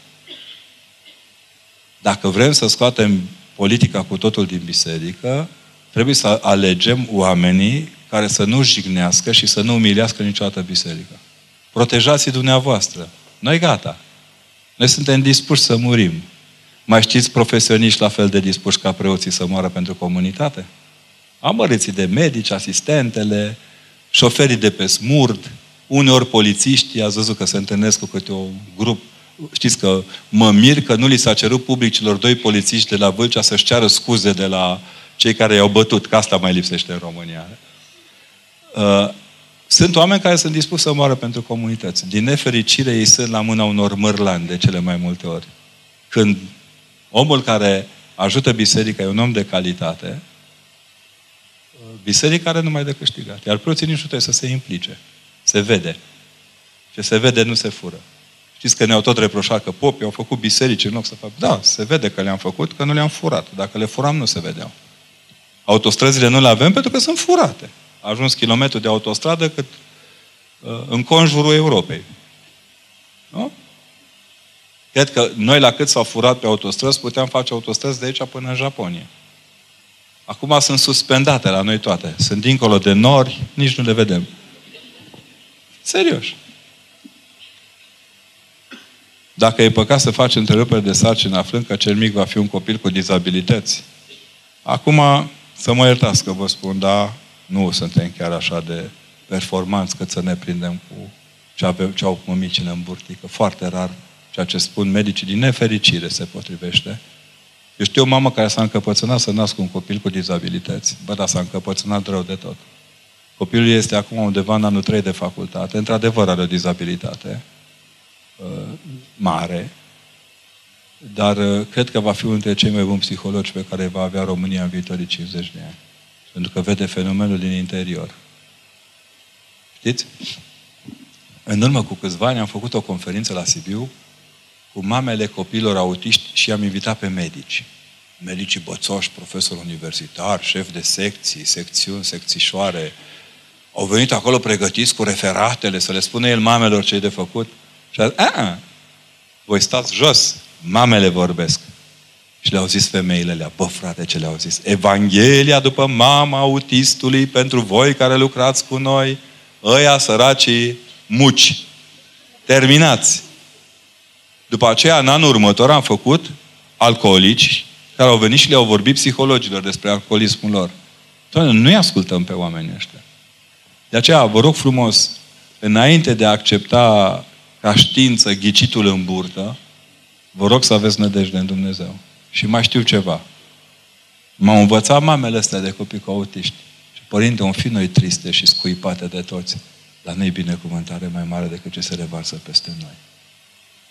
A: Dacă vrem să scoatem politica cu totul din biserică, trebuie să alegem oamenii care să nu jignească și să nu umilească niciodată biserica. Protejați-i dumneavoastră. Noi gata. Noi suntem dispuși să murim. Mai știți profesioniști la fel de dispuși ca preoții să moară pentru comunitate? Amăriții de medici, asistentele, șoferii de pe smurd, uneori polițiștii, ați văzut că se întâlnesc cu câte un grup. Știți că mă mir că nu li s-a cerut publicilor doi polițiști de la Vâlcea să-și ceară scuze de la cei care i-au bătut, că asta mai lipsește în România. Uh, sunt oameni care sunt dispuși să moară pentru comunități. Din nefericire, ei sunt la mâna unor mărlani de cele mai multe ori. Când omul care ajută biserica e un om de calitate, biserica are numai de câștigat. Iar preoții nici nu trebuie să se implice. Se vede. Ce se vede nu se fură. Știți că ne-au tot reproșat că popii au făcut biserici în loc să facă. Da, se vede că le-am făcut, că nu le-am furat. Dacă le furam, nu se vedeau. Autostrăzile nu le avem pentru că sunt furate. A ajuns kilometru de autostradă cât uh, în conjurul Europei. Nu? Cred că noi la cât s-au furat pe autostrăzi, puteam face autostrăzi de aici până în Japonia. Acum sunt suspendate la noi toate. Sunt dincolo de nori, nici nu le vedem. Serios. Dacă e păcat să faci întrerupere de sarcină aflând că cel mic va fi un copil cu dizabilități. Acum, să mă iertați că vă spun, dar nu suntem chiar așa de performanți cât să ne prindem cu ce, ave, ce au mămicile în burtică. Foarte rar ceea ce spun medicii, din nefericire se potrivește. Eu știu o mamă care s-a încăpățânat să nască un copil cu dizabilități. Bă, dar s-a încăpățânat rău de tot. Copilul este acum undeva în anul 3 de facultate. Într-adevăr are o dizabilitate uh, mare, dar uh, cred că va fi unul dintre cei mai buni psihologi pe care va avea România în viitorii 50 de ani. Pentru că vede fenomenul din interior. Știți? În urmă cu câțiva ani am făcut o conferință la Sibiu cu mamele copilor autiști și am invitat pe medici. Medicii bățoși, profesor universitar, șef de secții, secțiuni, secțișoare, au venit acolo pregătiți cu referatele să le spună el mamelor ce de făcut. Și a zis, a, voi stați jos, mamele vorbesc. Și le-au zis femeile alea, bă frate, ce le-au zis? Evanghelia după mama autistului pentru voi care lucrați cu noi, ăia săracii muci. Terminați. După aceea, în anul următor, am făcut alcoolici care au venit și le-au vorbit psihologilor despre alcoolismul lor. Doamne, nu-i ascultăm pe oamenii ăștia. De aceea, vă rog frumos, înainte de a accepta ca știință ghicitul în burtă, vă rog să aveți nădejde în Dumnezeu. Și mai știu ceva. M-au învățat mamele astea de copii cu autiști. Și părinte, un fi noi triste și scuipate de toți, dar nu-i binecuvântare mai mare decât ce se revarsă peste noi.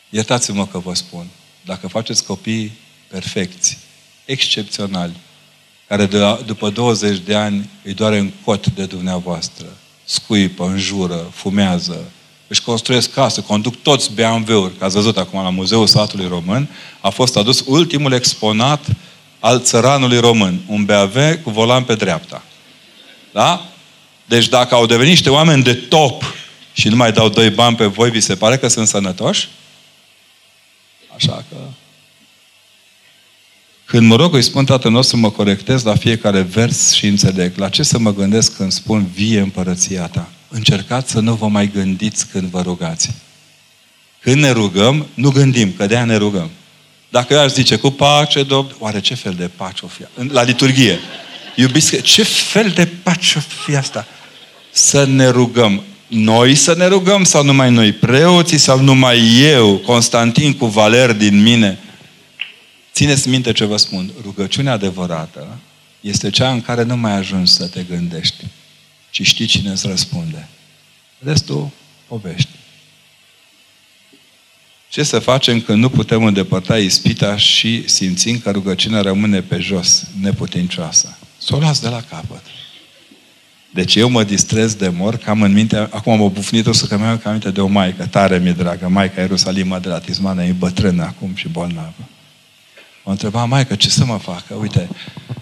A: Iertați-mă că vă spun, dacă faceți copii perfecți, excepționali, care de, după 20 de ani îi doare în cot de dumneavoastră, scuipă, înjură, fumează, își construiesc casă, conduc toți BMW-uri, că ați văzut acum la Muzeul Satului Român, a fost adus ultimul exponat al țăranului român, un BMW cu volan pe dreapta. Da? Deci dacă au devenit niște oameni de top și nu mai dau doi bani pe voi, vi se pare că sunt sănătoși? Așa că... Când mă rog, îi spun Tatăl nostru, mă corectez la fiecare vers și înțeleg. La ce să mă gândesc când spun vie împărăția ta? Încercați să nu vă mai gândiți când vă rugați. Când ne rugăm, nu gândim, că de ne rugăm. Dacă eu aș zice, cu pace, Domn, oare ce fel de pace o fi? La liturghie. Iubiți, ce fel de pace o fi asta? Să ne rugăm. Noi să ne rugăm sau numai noi? Preoții sau numai eu, Constantin cu Valer din mine? Țineți minte ce vă spun. Rugăciunea adevărată este cea în care nu mai ajungi să te gândești, ci știi cine îți răspunde. Restul, povești. Ce să facem când nu putem îndepărta ispita și simțim că rugăciunea rămâne pe jos, neputincioasă? Să o las de la capăt. Deci eu mă distrez de mor, că am în minte, acum am bufnit-o să că mi-am aminte de o maică, tare mi-e dragă, maica Ierusalima de la Tismana, e bătrână acum și bolnavă. Mă întreba, maică, ce să mă facă? Uite,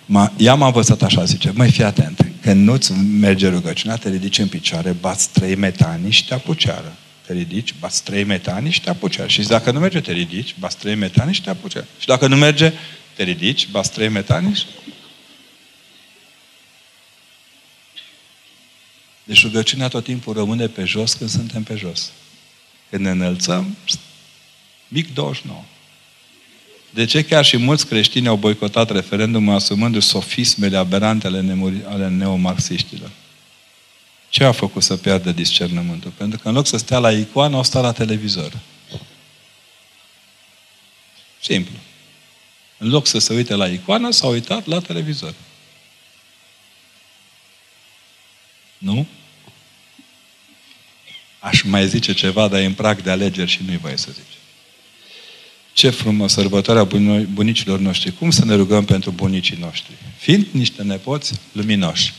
A: m-a, ea m-a învățat așa, zice, măi, fii atent, când nu-ți merge rugăciunea, te ridici în picioare, bați trei metani și te apuceară te ridici, bați trei metani și te apuci. Și dacă nu merge, te ridici, bați trei metani și te apuci. Și dacă nu merge, te ridici, bați trei metani și... Deci rugăciunea tot timpul rămâne pe jos când suntem pe jos. Când ne înălțăm, mic 29. De ce chiar și mulți creștini au boicotat referendumul asumându-și sofismele aberante ale, ale neomarxiștilor? Ce a făcut să piardă discernământul? Pentru că în loc să stea la icoană, au stat la televizor. Simplu. În loc să se uite la icoană, s-au uitat la televizor. Nu? Aș mai zice ceva, dar e în prag de alegeri și nu-i voie să zice. Ce frumos sărbătoarea bunicilor noștri. Cum să ne rugăm pentru bunicii noștri? Fiind niște nepoți luminoși.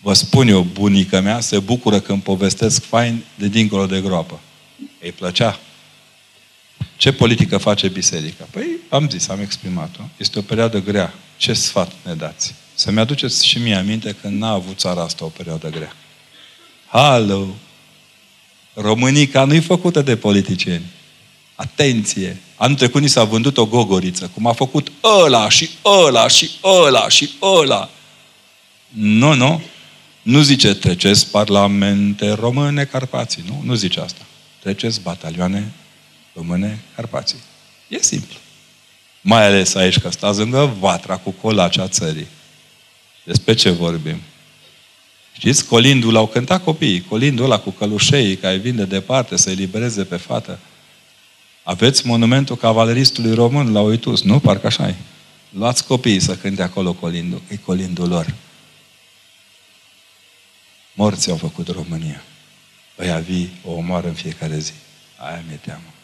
A: Vă spun eu, bunica mea se bucură când povestesc fain de dincolo de groapă. Îi plăcea. Ce politică face biserica? Păi, am zis, am exprimat-o. Este o perioadă grea. Ce sfat ne dați? Să-mi aduceți și mie aminte că n-a avut țara asta o perioadă grea. Halo! Românica nu-i făcută de politicieni. Atenție! Anul trecut ni s-a vândut o gogoriță, cum a făcut ăla și ăla și ăla și ăla. Nu, nu. Nu zice treceți parlamente române Carpații. Nu, nu zice asta. Treceți batalioane române Carpații. E simplu. Mai ales aici că stați lângă vatra cu colacea țării. Despre ce vorbim? Știți, colindul l-au cântat copiii. Colindul ăla cu călușei care vin de departe să elibereze pe fată. Aveți monumentul cavaleristului român la Uitus, nu? Parcă așa e. Luați copiii să cânte acolo colindul. E colindul lor. Morții au făcut România. Ăia vii o omoară în fiecare zi. Aia mi-e teamă.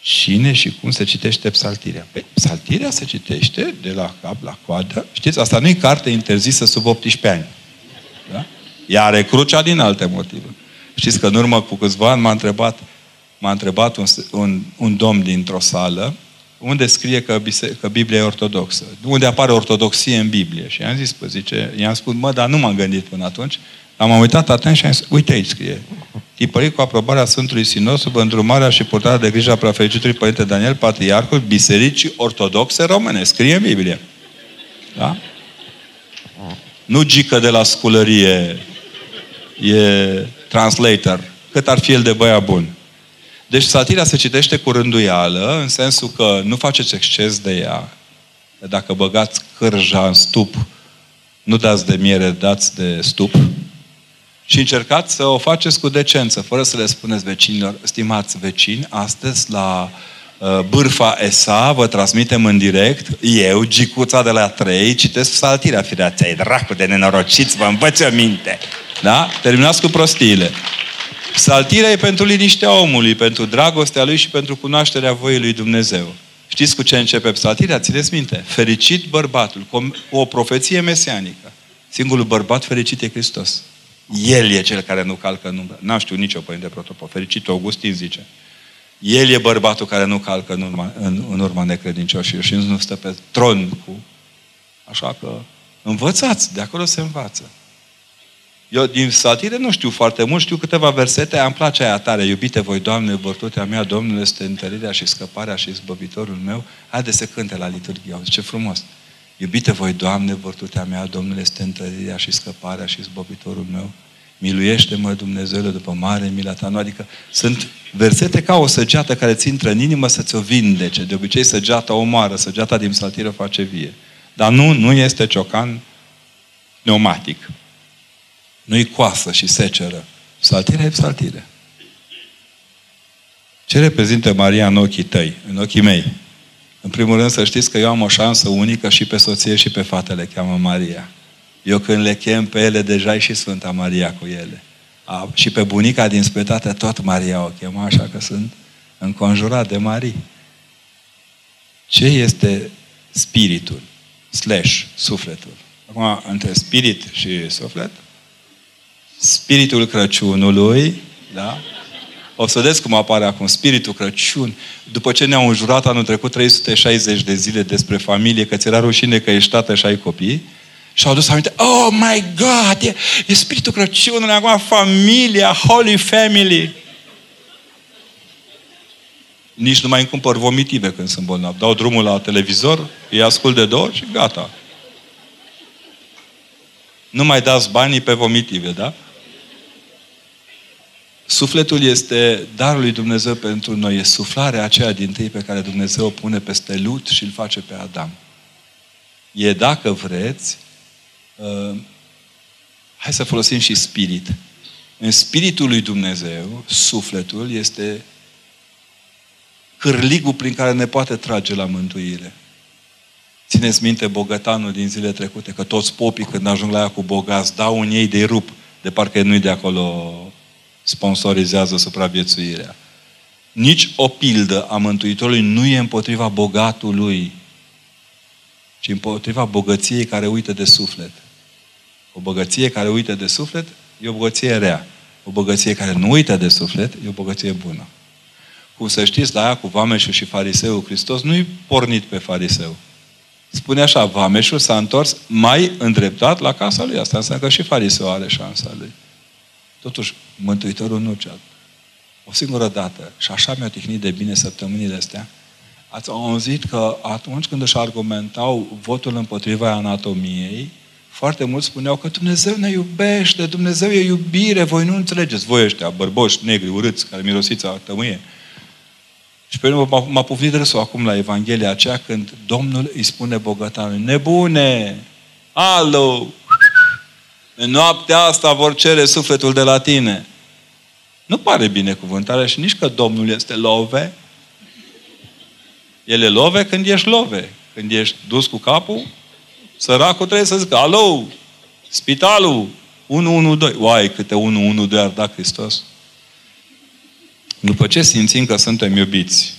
A: Cine și cum se citește psaltirea? Păi, psaltirea se citește de la cap la coadă. Știți, asta nu e carte interzisă sub 18 ani. Da? Ea are crucea din alte motive. Știți că în urmă cu câțiva ani m-a întrebat, m-a întrebat un, un, un domn dintr-o sală unde scrie că, că Biblia e ortodoxă? Unde apare ortodoxie în Biblie? Și i-am zis, pă, zice, i-am spus, mă, dar nu m-am gândit până atunci. Am uitat atent și am zis, uite aici scrie. Tipărit cu aprobarea Sfântului Sinos sub îndrumarea și purtarea de grijă a prefericitului Părinte Daniel, Patriarhul Bisericii Ortodoxe Române. Scrie în Biblie. Da? Nu gică de la sculărie e translator. Cât ar fi el de băia bun. Deci satirea se citește cu rânduială, în sensul că nu faceți exces de ea. Dacă băgați cârja în stup, nu dați de miere, dați de stup. Și încercați să o faceți cu decență, fără să le spuneți vecinilor, stimați vecini, astăzi la uh, Bârfa ESA, vă transmitem în direct, eu, Gicuța de la 3, citesc saltirea, firea ți dracu de nenorociți, vă învăț minte. Da? Terminați cu prostiile. Psaltirea e pentru liniștea omului, pentru dragostea lui și pentru cunoașterea voii lui Dumnezeu. Știți cu ce începe psaltirea? Țineți minte. Fericit bărbatul, cu o profeție mesianică. Singurul bărbat fericit e Hristos. El e cel care nu calcă în umbră. N-am știut nicio părinte protopol. Fericit Augustin zice. El e bărbatul care nu calcă în urma, în, în urma necredincioșilor și nu stă pe tron cu... Așa că învățați, de acolo se învață. Eu din satire nu știu foarte mult, știu câteva versete, am place aia tare. Iubite voi, Doamne, vărtutea mea, Domnul este întărirea și scăparea și izbăvitorul meu. Haide să cânte la liturghie. Auzi, ce frumos! Iubite voi, Doamne, vărtutea mea, Domnul este întărirea și scăparea și izbăvitorul meu. Miluiește-mă, Dumnezeule, după mare mila ta. Nu, adică sunt versete ca o săgeată care ți intră în inimă să ți-o vindece. De obicei săgeata omoară, săgeata din saltiră face vie. Dar nu, nu este ciocan pneumatic. Nu-i coasă și seceră. Saltire e saltire. Ce reprezintă Maria în ochii tăi, în ochii mei? În primul rând să știți că eu am o șansă unică și pe soție și pe fatele cheamă Maria. Eu când le chem pe ele, deja e și Sfânta Maria cu ele. A, și pe bunica din spătate tot Maria o chema, așa că sunt înconjurat de Marii. Ce este spiritul? Slash, sufletul. Acum, între spirit și suflet, spiritul Crăciunului, da? O să vedeți cum apare acum spiritul Crăciun. După ce ne-au înjurat anul trecut 360 de zile despre familie, că ți era rușine că ești tată și ai copii, și au adus aminte, oh my God, e, e spiritul Crăciunului, acum familia, holy family. Nici nu mai îmi cumpăr vomitive când sunt bolnav. Dau drumul la televizor, îi ascult de două și gata. Nu mai dați banii pe vomitive, da? Sufletul este darul lui Dumnezeu pentru noi. E suflarea aceea din tâi pe care Dumnezeu o pune peste Lut și îl face pe Adam. E, dacă vreți, uh, hai să folosim și spirit. În spiritul lui Dumnezeu, sufletul este cârligul prin care ne poate trage la mântuire. Țineți minte bogătanul din zile trecute, că toți popii când ajung la ea cu bogați dau un ei de rup, de parcă nu-i de acolo sponsorizează supraviețuirea. Nici o pildă a Mântuitorului nu e împotriva bogatului, ci împotriva bogăției care uită de suflet. O bogăție care uită de suflet e o bogăție rea. O bogăție care nu uită de suflet e o bogăție bună. Cum să știți, la aia cu Vameșul și Fariseul, Hristos nu-i pornit pe Fariseu. Spune așa, Vameșul s-a întors mai îndreptat la casa lui. Asta înseamnă că și Fariseu are șansa lui. Totuși, Mântuitorul nu cea. O singură dată. Și așa mi-a tihnit de bine săptămânile astea. Ați auzit că atunci când își argumentau votul împotriva anatomiei, foarte mulți spuneau că Dumnezeu ne iubește, Dumnezeu e iubire, voi nu înțelegeți, voi ăștia, bărboși, negri, urâți, care mirosiți a tămâie. Și pe urmă m-a pufnit râsul acum la Evanghelia aceea când Domnul îi spune bogătanului, nebune, alo, în noaptea asta vor cere sufletul de la tine. Nu pare binecuvântare și nici că Domnul este love. El e love când ești love. Când ești dus cu capul, săracul trebuie să zică, alo, spitalul, 112. Uai, câte 112 ar da Hristos. După ce simțim că suntem iubiți,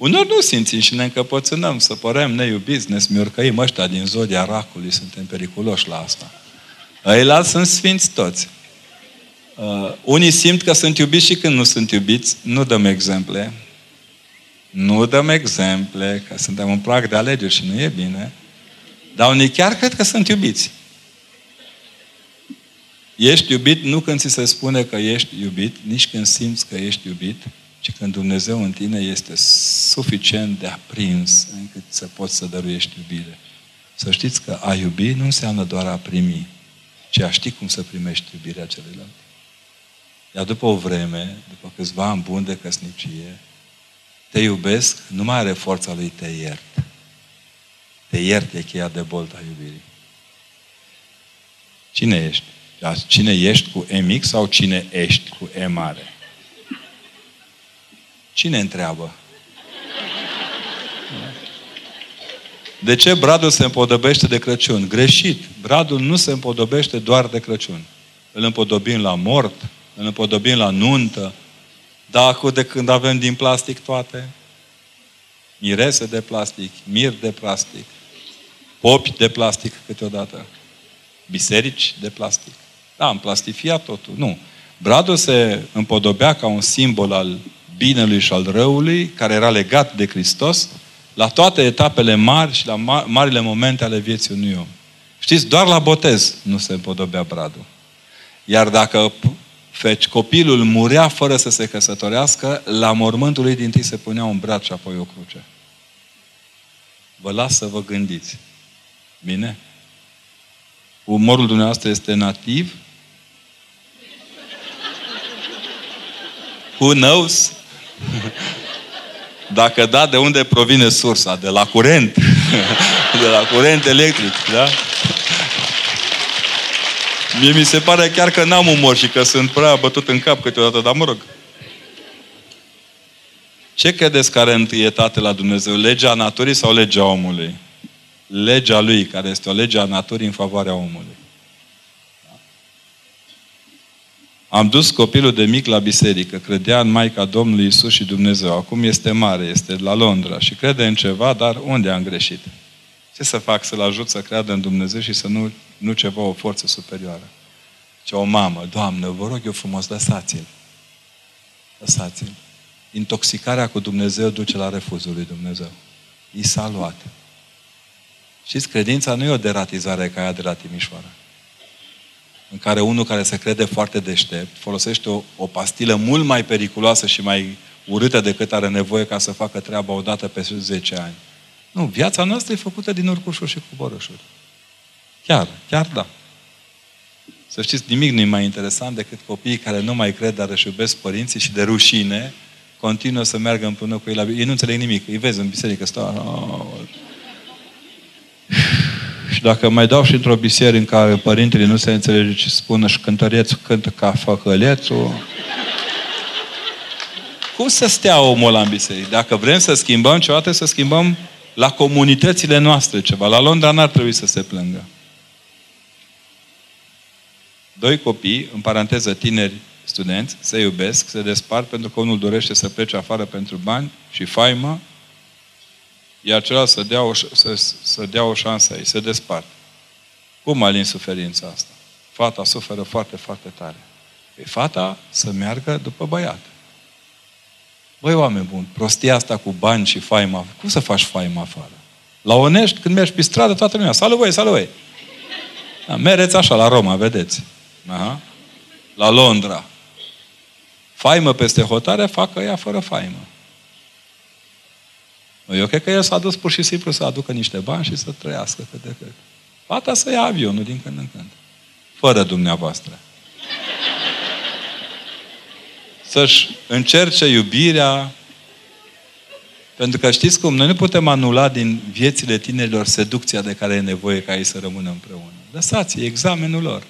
A: Unor nu simțim și ne încăpățânăm să părem neiubiți, ne smiorcăim ăștia din zodia racului, suntem periculoși la asta. Ăilalți sunt sfinți toți. Uh, unii simt că sunt iubiți și când nu sunt iubiți. Nu dăm exemple. Nu dăm exemple, că suntem în prag de alegeri și nu e bine. Dar unii chiar cred că sunt iubiți. Ești iubit nu când ți se spune că ești iubit, nici când simți că ești iubit, ci când Dumnezeu în tine este suficient de aprins încât să poți să dăruiești iubire. Să știți că a iubi nu înseamnă doar a primi, ci a ști cum să primești iubirea celuilalt. Iar după o vreme, după câțiva ani buni de căsnicie, te iubesc, nu mai are forța lui te iert. Te iert e cheia de bolta iubirii. Cine ești? Cine ești cu E mic sau cine ești cu E mare? Cine întreabă? De ce bradul se împodobește de Crăciun? Greșit. Bradul nu se împodobește doar de Crăciun. Îl împodobim la mort, îl împodobim la nuntă, dar acum de când avem din plastic toate, mirese de plastic, mir de plastic, popi de plastic câteodată, biserici de plastic. Da, am plastifiat totul. Nu. Bradul se împodobea ca un simbol al binelui și al răului, care era legat de Hristos, la toate etapele mari și la marile momente ale vieții unui om. Știți, doar la botez nu se împodobea bradul. Iar dacă feci, copilul murea fără să se căsătorească, la mormântul lui din tâi se punea un brad și apoi o cruce. Vă las să vă gândiți. Bine? Umorul dumneavoastră este nativ? Who knows? Dacă da, de unde provine sursa? De la curent. De la curent electric, da? Mie mi se pare chiar că n-am umor și că sunt prea bătut în cap câteodată, dar mă rog. Ce credeți care întâietate la Dumnezeu? Legea naturii sau legea omului? Legea lui, care este o lege a naturii în favoarea omului. Am dus copilul de mic la biserică, credea în Maica Domnului Isus și Dumnezeu. Acum este mare, este la Londra și crede în ceva, dar unde am greșit? Ce să fac să-l ajut să creadă în Dumnezeu și să nu, nu ceva o forță superioară? Ce o mamă, Doamnă, vă rog eu frumos, lăsați-l. Lăsați-l. Intoxicarea cu Dumnezeu duce la refuzul lui Dumnezeu. I s-a luat. Știți, credința nu e o deratizare ca aia de la Timișoara în care unul care se crede foarte deștept folosește o, o pastilă mult mai periculoasă și mai urâtă decât are nevoie ca să facă treaba odată pe 10 ani. Nu, viața noastră e făcută din urcușuri și coborâșuri. Chiar, chiar da. Să știți, nimic nu e mai interesant decât copiii care nu mai cred, dar își iubesc părinții și de rușine continuă să meargă împreună cu ei la Ei nu înțeleg nimic. Îi vezi în biserică, stau... Și dacă mai dau și într-o biserică în care părintele nu se înțelege ce spună și cântărețul cântă ca făcălețul, cum să stea omul ăla în biserică? Dacă vrem să schimbăm ceva, trebuie să schimbăm la comunitățile noastre ceva. La Londra n-ar trebui să se plângă. Doi copii, în paranteză tineri studenți, se iubesc, se despart pentru că unul dorește să plece afară pentru bani și faimă iar celălalt să dea o, să, să dea o șansă ei, se despart. Cum alin suferința asta? Fata suferă foarte, foarte tare. E fata să meargă după băiat. Băi, oameni buni, prostia asta cu bani și faima, cum să faci faima afară? La Onești, când mergi pe stradă, toată lumea, salut voi, salut voi! Da, mereți așa, la Roma, vedeți. Aha. La Londra. Faimă peste hotare, facă ea fără faimă. Eu cred că el s-a dus pur și simplu să aducă niște bani și să trăiască cât de cât. Fata să ia avionul din când în când. Fără dumneavoastră. Să-și încerce iubirea. Pentru că știți cum? Noi nu putem anula din viețile tinerilor seducția de care e nevoie ca ei să rămână împreună. Lăsați examenul lor.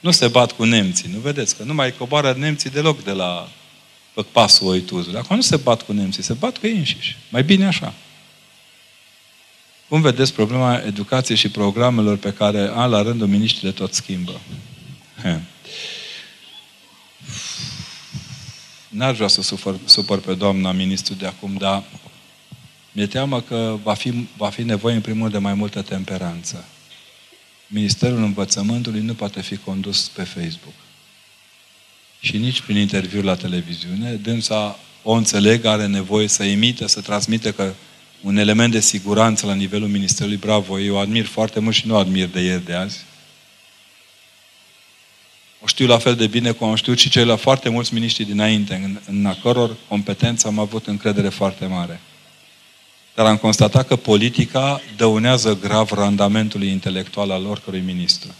A: Nu se bat cu nemții. Nu vedeți că nu mai coboară nemții deloc de la pasul oituzului. Acum nu se bat cu nemții, se bat cu ei înșiși. Mai bine așa. Cum vedeți problema educației și programelor pe care an la rândul miniștrile tot schimbă? N-aș vrea să supăr, supăr pe doamna ministru de acum, dar mi-e teamă că va fi, va fi nevoie în primul rând de mai multă temperanță. Ministerul Învățământului nu poate fi condus pe Facebook și nici prin interviuri la televiziune. Dânsa o înțeleg, are nevoie să emite, să transmită că un element de siguranță la nivelul Ministerului, bravo, eu o admir foarte mult și nu admir de ieri de azi. O știu la fel de bine cum am știut și cei la foarte mulți miniștri dinainte, în, în a căror competență am avut încredere foarte mare. Dar am constatat că politica dăunează grav randamentului intelectual al oricărui ministru.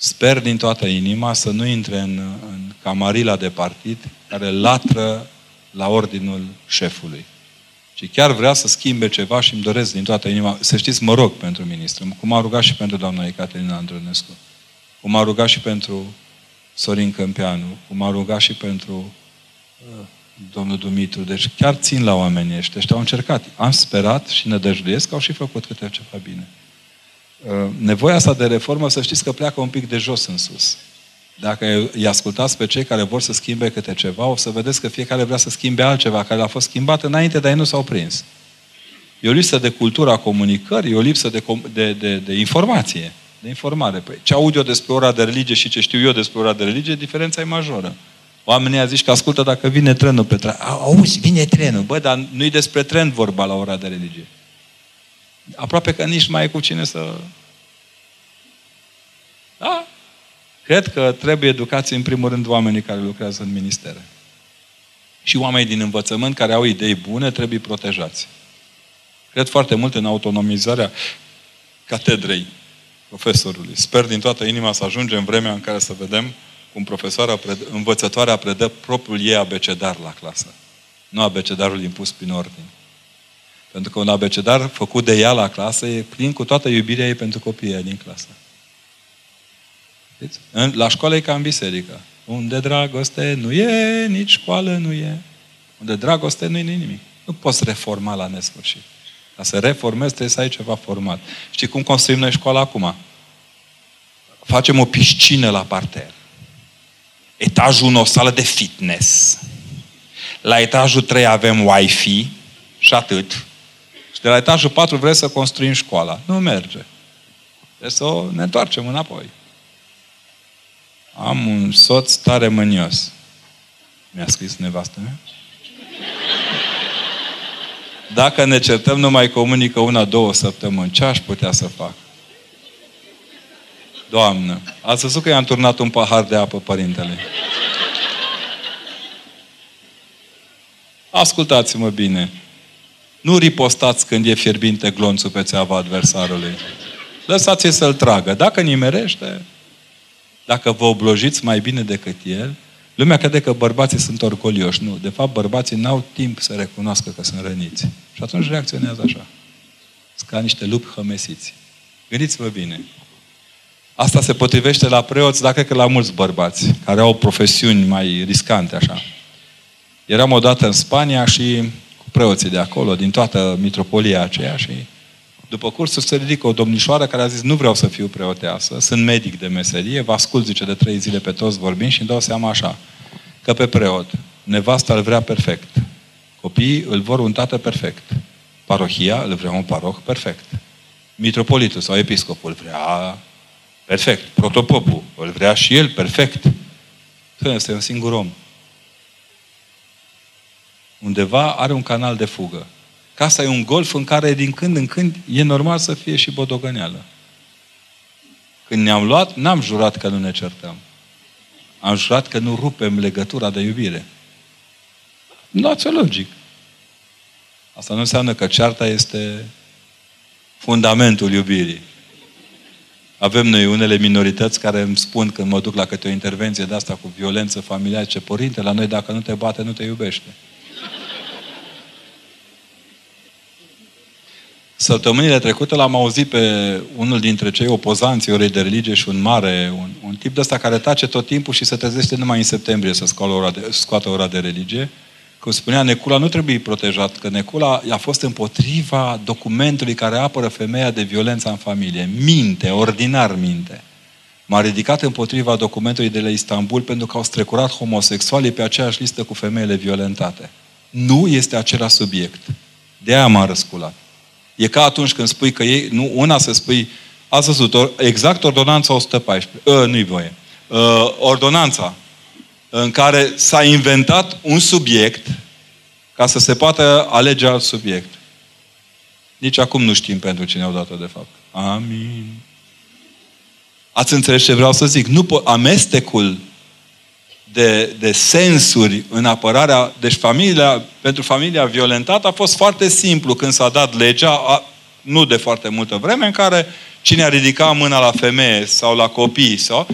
A: Sper din toată inima să nu intre în, în camarila de partid care latră la ordinul șefului. Și chiar vrea să schimbe ceva și îmi doresc din toată inima, să știți, mă rog pentru ministru, cum a rugat și pentru doamna Ecaterina Andronescu, cum a rugat și pentru Sorin Câmpeanu, cum a rugat și pentru uh, domnul Dumitru. Deci chiar țin la oamenii ăștia. Ăștia au încercat. Am sperat și nădăjduiesc că au și făcut câte ceva bine. Uh, nevoia asta de reformă, să știți că pleacă un pic de jos în sus. Dacă îi ascultați pe cei care vor să schimbe câte ceva, o să vedeți că fiecare vrea să schimbe altceva care a fost schimbat înainte, dar ei nu s-au prins. E o lipsă de cultură a comunicării, e o lipsă de, de, de, de informație, de informare. Păi, ce aud eu despre ora de religie și ce știu eu despre ora de religie, diferența e majoră. Oamenii zic că ascultă dacă vine trenul pe tren. Auzi, vine trenul. Bă, dar nu-i despre tren vorba la ora de religie aproape că nici mai e cu cine să... Da? Cred că trebuie educați în primul rând oamenii care lucrează în ministere. Și oamenii din învățământ care au idei bune trebuie protejați. Cred foarte mult în autonomizarea catedrei profesorului. Sper din toată inima să ajungem vremea în care să vedem cum profesoara predă, învățătoarea predă propriul ei abecedar la clasă. Nu abecedarul impus prin ordine. Pentru că un abecedar făcut de ea la clasă e plin cu toată iubirea ei pentru copiii din clasă. La școală e ca în biserică. Unde dragoste nu e, nici școală nu e. Unde dragoste nu e nimic. Nu poți reforma la nesfârșit. Ca să reformezi trebuie să ai ceva format. Știi cum construim noi școala acum? Facem o piscină la parter. Etajul 1 o sală de fitness. La etajul 3 avem Wi-Fi și atât. Și de la etajul 4 vreți să construim școala. Nu merge. Trebuie să ne întoarcem înapoi. Am un soț tare mânios. Mi-a scris nevastă mea. Dacă ne certăm, nu mai comunică una, două săptămâni. Ce aș putea să fac? Doamnă, ați văzut că i-am turnat un pahar de apă părintele. Ascultați-mă bine. Nu ripostați când e fierbinte glonțul pe țeava adversarului. Lăsați-l să-l tragă. Dacă nimerește, dacă vă oblojiți mai bine decât el, lumea crede că bărbații sunt orgolioși. Nu. De fapt, bărbații n-au timp să recunoască că sunt răniți. Și atunci reacționează așa. Sunt ca niște lupi hămesiți. Gândiți-vă bine. Asta se potrivește la preoți, dacă că la mulți bărbați, care au profesiuni mai riscante, așa. Eram odată în Spania și cu preoții de acolo, din toată mitropolia aceea și după cursul se ridică o domnișoară care a zis, nu vreau să fiu preoteasă, sunt medic de meserie, vă ascult, zice, de trei zile pe toți vorbind și îmi dau seama așa, că pe preot, nevasta îl vrea perfect, copiii îl vor un tată perfect, parohia îl vrea un paroh perfect, mitropolitul sau episcopul vrea perfect, protopopul îl vrea și el perfect. Este un singur om. Undeva are un canal de fugă. Casa e un golf în care din când în când e normal să fie și bodogăneală. Când ne-am luat, n-am jurat că nu ne certăm. Am jurat că nu rupem legătura de iubire. Luați-o logic. Asta nu înseamnă că cearta este fundamentul iubirii. Avem noi unele minorități care îmi spun când mă duc la câte o intervenție de asta cu violență familială, ce părinte, la noi dacă nu te bate, nu te iubește. Săptămânile trecute l-am auzit pe unul dintre cei opozanți orei de religie și un mare, un, un tip de ăsta care tace tot timpul și se trezește numai în septembrie să scoată ora de, scoată ora de religie. Cum spunea, Necula nu trebuie protejat, că Necula a fost împotriva documentului care apără femeia de violență în familie. Minte, ordinar minte. M-a ridicat împotriva documentului de la Istanbul pentru că au strecurat homosexualii pe aceeași listă cu femeile violentate. Nu este același subiect. De aia m-a răsculat. E ca atunci când spui că ei, nu, una să spui, ați văzut, exact ordonanța 114, uh, nu-i voie, uh, ordonanța în care s-a inventat un subiect ca să se poată alege alt subiect. Nici acum nu știm pentru cine au dat-o de fapt. Amin. Ați înțeles ce vreau să zic? Nu po- amestecul de, de sensuri în apărarea... Deci familia, pentru familia violentată a fost foarte simplu când s-a dat legea, a, nu de foarte multă vreme, în care cine a ridicat mâna la femeie sau la copii, sau,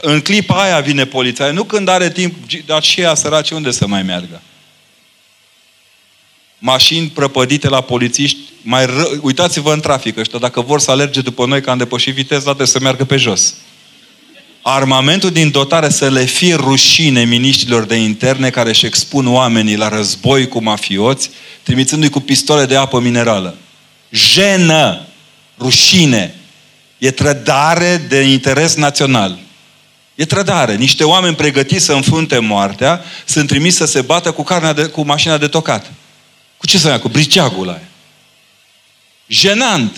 A: în clipa aia vine poliția. Nu când are timp, dar și ea săraci unde să mai meargă? Mașini prăpădite la polițiști, mai ră... uitați-vă în trafic ăștia, dacă vor să alerge după noi că am depășit viteza, trebuie să meargă pe jos armamentul din dotare să le fie rușine miniștrilor de interne care își expun oamenii la război cu mafioți, trimițându-i cu pistole de apă minerală. Jenă! Rușine! E trădare de interes național. E trădare. Niște oameni pregătiți să înfrunte moartea sunt trimiși să se bată cu, carnea de, cu mașina de tocat. Cu ce să ia? Cu briceagul ăla. Jenant!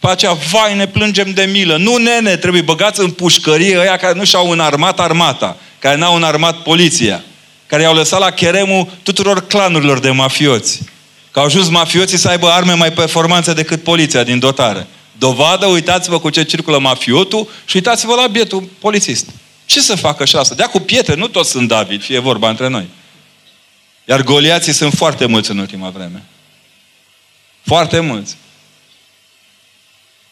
A: După aceea, vai, ne plângem de milă. Nu, nene, trebuie băgați în pușcărie ăia care nu și-au înarmat armata, care n-au înarmat poliția, care i-au lăsat la cheremul tuturor clanurilor de mafioți. Că au ajuns mafioții să aibă arme mai performanțe decât poliția din dotare. Dovadă, uitați-vă cu ce circulă mafiotul și uitați-vă la bietul polițist. Ce să facă și asta? Dea cu pietre, nu toți sunt David, fie vorba între noi. Iar goliații sunt foarte mulți în ultima vreme. Foarte mulți.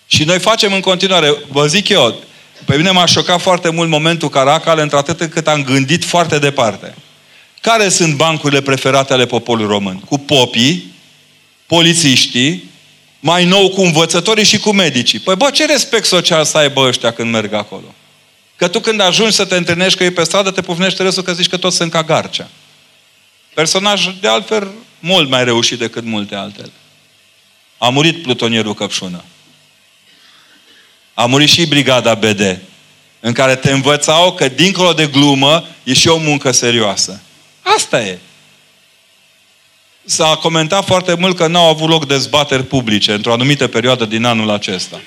A: Și noi facem în continuare, vă zic eu, pe mine m-a șocat foarte mult momentul Caracal, într-atât încât am gândit foarte departe. Care sunt bancurile preferate ale poporului român? Cu popii, polițiștii, mai nou cu învățătorii și cu medicii. Păi bă, ce respect social să aibă ăștia când merg acolo? Că tu când ajungi să te întâlnești cu ei pe stradă, te pufnește râsul că zici că toți sunt ca garcea. Personaj de altfel mult mai reușit decât multe altele. A murit plutonierul Căpșună. A murit și brigada BD, în care te învățau că dincolo de glumă e și o muncă serioasă. Asta e. S-a comentat foarte mult că n-au avut loc dezbateri publice într-o anumită perioadă din anul acesta.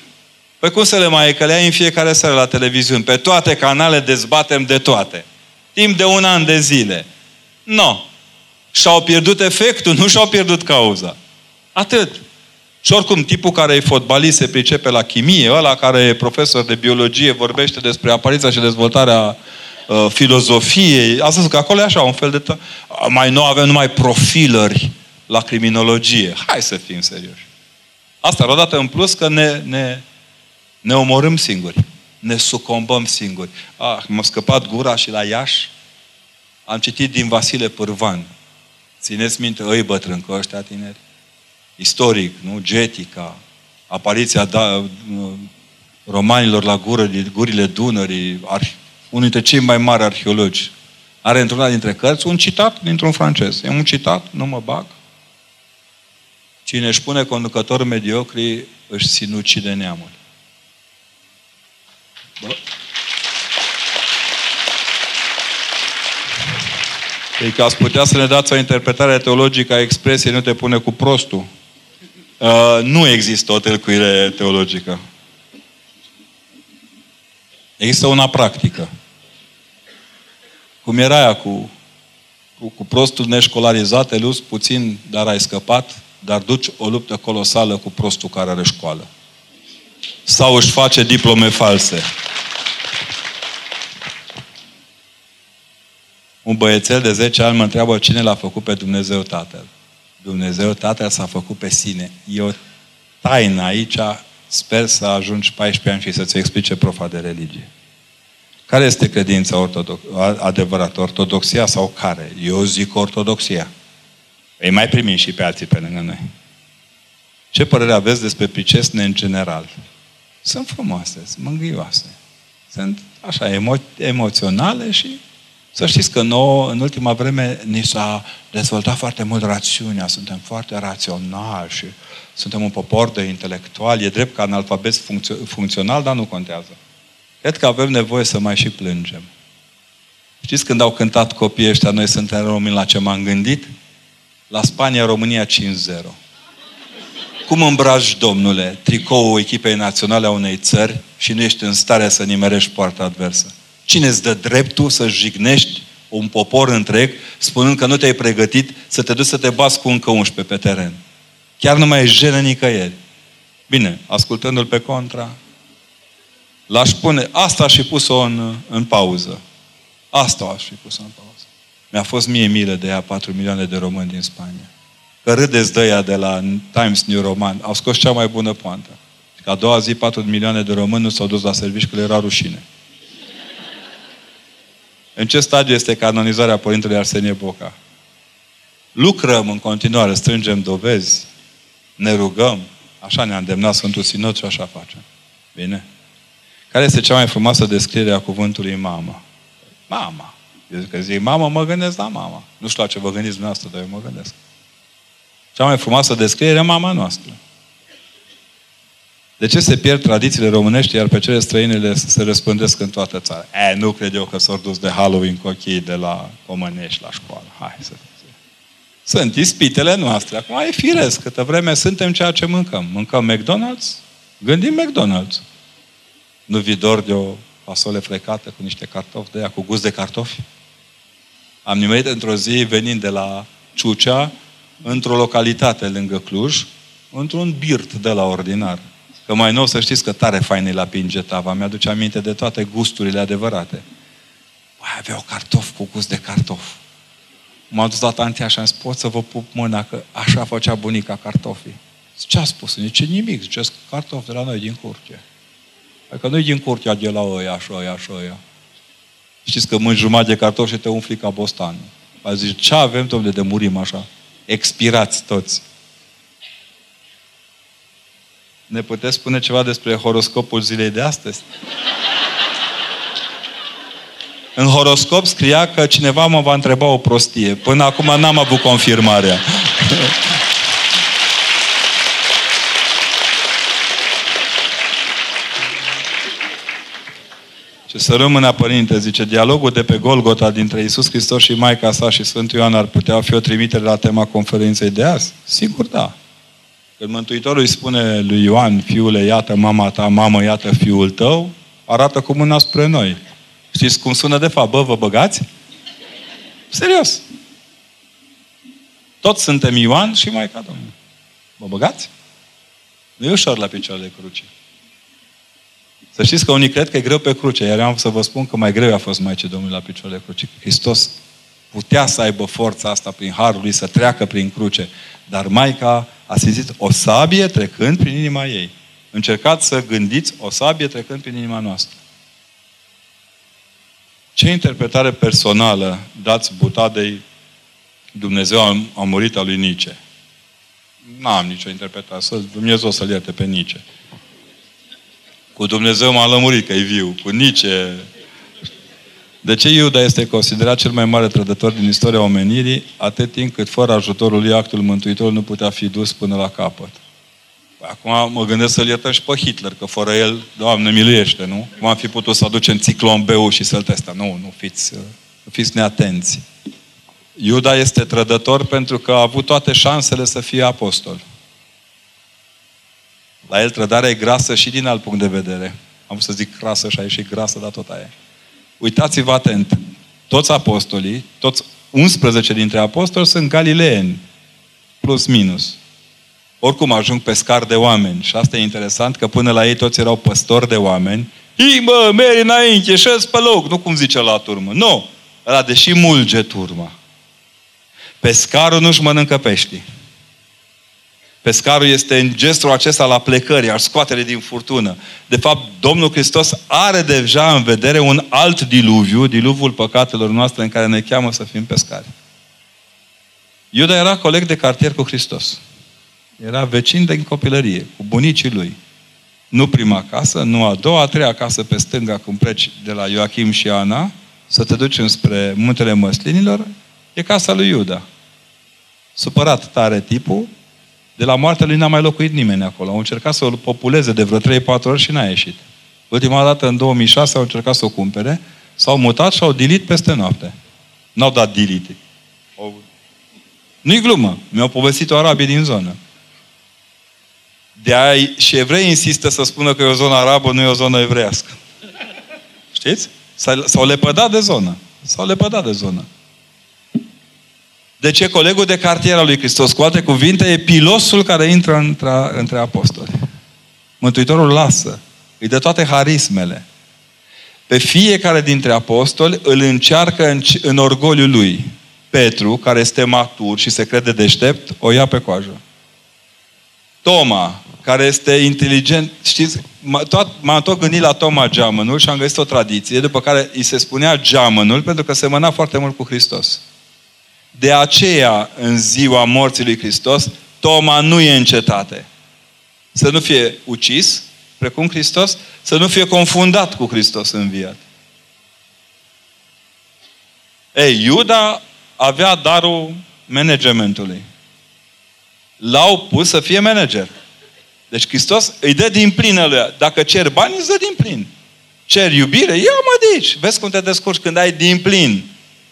A: Păi cum să le mai e? Că le ai în fiecare seară la televiziune. Pe toate canale dezbatem de toate. Timp de un an de zile. Nu. No. Și-au pierdut efectul, nu și-au pierdut cauza. Atât. Și oricum, tipul care e fotbalist se pricepe la chimie, ăla care e profesor de biologie, vorbește despre apariția și dezvoltarea uh, filozofiei. A spus că acolo e așa, un fel de... T- mai nou avem numai profilări la criminologie. Hai să fim serioși. Asta, odată în plus, că ne, ne, ne omorâm singuri. Ne sucombăm singuri. Ah, m-a scăpat gura și la Iași am citit din Vasile Pârvan. Țineți minte, îi bătrân, că ăștia tineri istoric, nu? Getica, apariția da, romanilor la gură, gurile Dunării, arhi, unul dintre cei mai mari arheologi. Are într-una dintre cărți un citat dintr-un francez. E un citat, nu mă bag. Cine își pune conducător mediocri, își sinucide neamul. Bă. Ei că ați putea să ne dați o interpretare teologică a expresiei nu te pune cu prostul. Uh, nu există o tălcuire teologică. Există una practică. Cum era aia cu, cu, cu prostul neșcolarizat, elus puțin, dar ai scăpat, dar duci o luptă colosală cu prostul care are școală. Sau își face diplome false. Un băiețel de 10 ani mă întreabă cine l-a făcut pe Dumnezeu Tatăl. Dumnezeu Tatăl s-a făcut pe sine. E o taină aici, sper să ajungi 14 ani și să-ți explice profa de religie. Care este credința ortodox- adevărată? Ortodoxia sau care? Eu zic ortodoxia. Îi mai primim și pe alții pe lângă noi. Ce părere aveți despre pricesne în general? Sunt frumoase, sunt mângâioase. Sunt așa emo- emoționale și să știți că nouă, în ultima vreme, ni s-a dezvoltat foarte mult rațiunea. Suntem foarte raționali și suntem un popor de intelectuali. E drept că analfabet funcțio- funcțional, dar nu contează. Cred că avem nevoie să mai și plângem. Știți când au cântat copiii ăștia, noi suntem români, la ce m-am gândit? La Spania, România 5-0. Cum îmbraci, domnule, tricoul echipei naționale a unei țări și nu ești în stare să nimerești poarta adversă? Cine îți dă dreptul să jignești un popor întreg, spunând că nu te-ai pregătit să te duci să te bați cu încă 11 pe teren? Chiar nu mai e jenă nicăieri. Bine, ascultându-l pe contra, l-aș pune, asta aș fi pus-o în, în pauză. Asta aș fi pus-o în pauză. Mi-a fost mie milă de ea 4 milioane de români din Spania. Că râdeți de ea de la Times New Roman. Au scos cea mai bună poantă. Că a doua zi 4 milioane de români nu s-au dus la serviciu, că le era rușine. În ce stadiu este canonizarea Părintelui Arsenie Boca? Lucrăm în continuare, strângem dovezi, ne rugăm, așa ne-a îndemnat Sfântul Sinod și așa facem. Bine? Care este cea mai frumoasă descriere a cuvântului mamă? Mama. Eu zic că zic mamă, mă gândesc la mama. Nu știu la ce vă gândiți dumneavoastră, dar eu mă gândesc. Cea mai frumoasă descriere mama noastră. De ce se pierd tradițiile românești, iar pe cele străine le se răspândesc în toată țara? E, nu cred eu că s-au dus de Halloween cochii de la Comănești la școală. Hai să Sunt ispitele noastre. Acum e firesc. Câtă vreme suntem ceea ce mâncăm. Mâncăm McDonald's? Gândim McDonald's. Nu vi dor de o fasole frecată cu niște cartofi de ea, cu gust de cartofi? Am nimerit într-o zi venind de la Ciucea, într-o localitate lângă Cluj, într-un birt de la ordinar Că mai nou să știți că tare fain e la Pingetava. Mi-aduce aminte de toate gusturile adevărate. Băi, avea o cartof cu gust de cartof. M-a dus la tantea și am zis, pot să vă pup mâna, că așa făcea bunica cartofii. Ce a spus? Zice, nimic, zice, cartofi de la noi din curte. Adică nu-i din curtea de la ăia și ăia și ăia. Știți că mânci jumătate de cartofi și te umfli ca bostan. A zis, ce avem, domnule, de murim așa? Expirați toți. Ne puteți spune ceva despre horoscopul zilei de astăzi? În horoscop scria că cineva mă va întreba o prostie. Până acum n-am avut confirmarea. Ce să rămână, Părinte, zice, dialogul de pe Golgota dintre Isus Hristos și Maica sa și Sfântul Ioan ar putea fi o trimitere la tema conferinței de azi? Sigur, da. Când Mântuitorul îi spune lui Ioan, fiule, iată mama ta, mamă, iată fiul tău, arată cu mâna spre noi. Știți cum sună de fapt? Bă, vă băgați? Serios. Toți suntem Ioan și Maica Domnului. Vă băgați? Nu e ușor la picioarele crucii. Să știți că unii cred că e greu pe cruce, iar eu am să vă spun că mai greu a fost Maicii Domnului la picioarele crucii. Hristos putea să aibă forța asta prin harul lui, să treacă prin cruce. Dar Maica a simțit o sabie trecând prin inima ei. Încercați să gândiți o sabie trecând prin inima noastră. Ce interpretare personală dați butadei Dumnezeu a murit a lui Nice? N-am nicio interpretare. Să Dumnezeu să-l ierte pe Nice. Cu Dumnezeu m-a lămurit că e viu. Cu Nice... De ce Iuda este considerat cel mai mare trădător din istoria omenirii, atât timp cât fără ajutorul lui actul Mântuitor nu putea fi dus până la capăt? Păi acum mă gândesc să-l iertăm și pe Hitler, că fără el, Doamne, miluiește, nu? Cum am fi putut să aducem ciclon B și să-l testa? Nu, nu fiți, nu fiți neatenți. Iuda este trădător pentru că a avut toate șansele să fie apostol. La el trădarea e grasă și din alt punct de vedere. Am vrut să zic grasă și a ieșit grasă, dar tot aia. Uitați-vă atent. Toți apostolii, toți 11 dintre apostoli sunt galileeni. Plus minus. Oricum ajung pescar de oameni. Și asta e interesant, că până la ei toți erau păstori de oameni. Ii, mă, meri înainte, șez pe loc. Nu cum zice la turmă. Nu. Ăla deși mulge turma. Pescarul nu-și mănâncă peștii. Pescarul este în gestul acesta la plecări, al scoatere din furtună. De fapt, Domnul Hristos are deja în vedere un alt diluviu, diluviul păcatelor noastre în care ne cheamă să fim pescari. Iuda era coleg de cartier cu Hristos. Era vecin de copilărie, cu bunicii lui. Nu prima casă, nu a doua, a treia casă pe stânga, cum pleci de la Ioachim și Ana, să te duci înspre muntele măslinilor, e casa lui Iuda. Supărat tare tipul, de la moartea lui n-a mai locuit nimeni acolo. Au încercat să o populeze de vreo 3-4 ori și n-a ieșit. Ultima dată, în 2006, au încercat să o cumpere, s-au mutat și au dilit peste noapte. N-au dat delete. Au... Nu-i glumă. Mi-au povestit o arabii din zonă. De aia și evrei insistă să spună că e o zonă arabă, nu e o zonă evreiască. Știți? S-au lepădat de zonă. S-au lepădat de zonă. De ce colegul de cartier al lui Hristos, cu alte cuvinte, e pilosul care intră între, între apostoli. Mântuitorul lasă. Îi dă toate harismele. Pe fiecare dintre apostoli îl încearcă în, în orgoliul lui. Petru, care este matur și se crede deștept, o ia pe coajă. Toma, care este inteligent, știți, m-am tot gândit la Toma geamănul și am găsit o tradiție după care îi se spunea geamănul pentru că semăna foarte mult cu Hristos. De aceea, în ziua morții lui Hristos, Toma nu e în cetate. Să nu fie ucis, precum Hristos, să nu fie confundat cu Hristos înviat. Ei, Iuda avea darul managementului. L-au pus să fie manager. Deci Hristos îi dă din plină lui. Dacă cer bani, îți dă din plin. Cer iubire, ia-mă de aici. Vezi cum te descurci când ai din plin.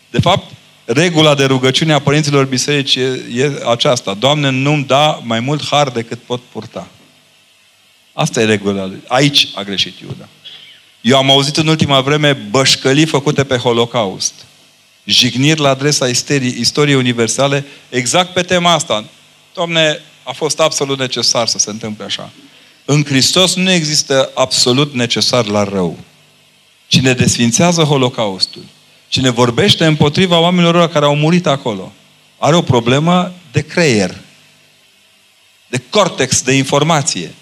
A: De fapt, regula de rugăciune a părinților biserici e, e aceasta. Doamne, nu-mi da mai mult har decât pot purta. Asta e regula lui. Aici a greșit Iuda. Eu am auzit în ultima vreme bășcălii făcute pe Holocaust. Jigniri la adresa istorii, istoriei universale exact pe tema asta. Doamne, a fost absolut necesar să se întâmple așa. În Hristos nu există absolut necesar la rău. Cine desfințează Holocaustul, cine vorbește împotriva oamenilor care au murit acolo, are o problemă de creier, de cortex, de informație.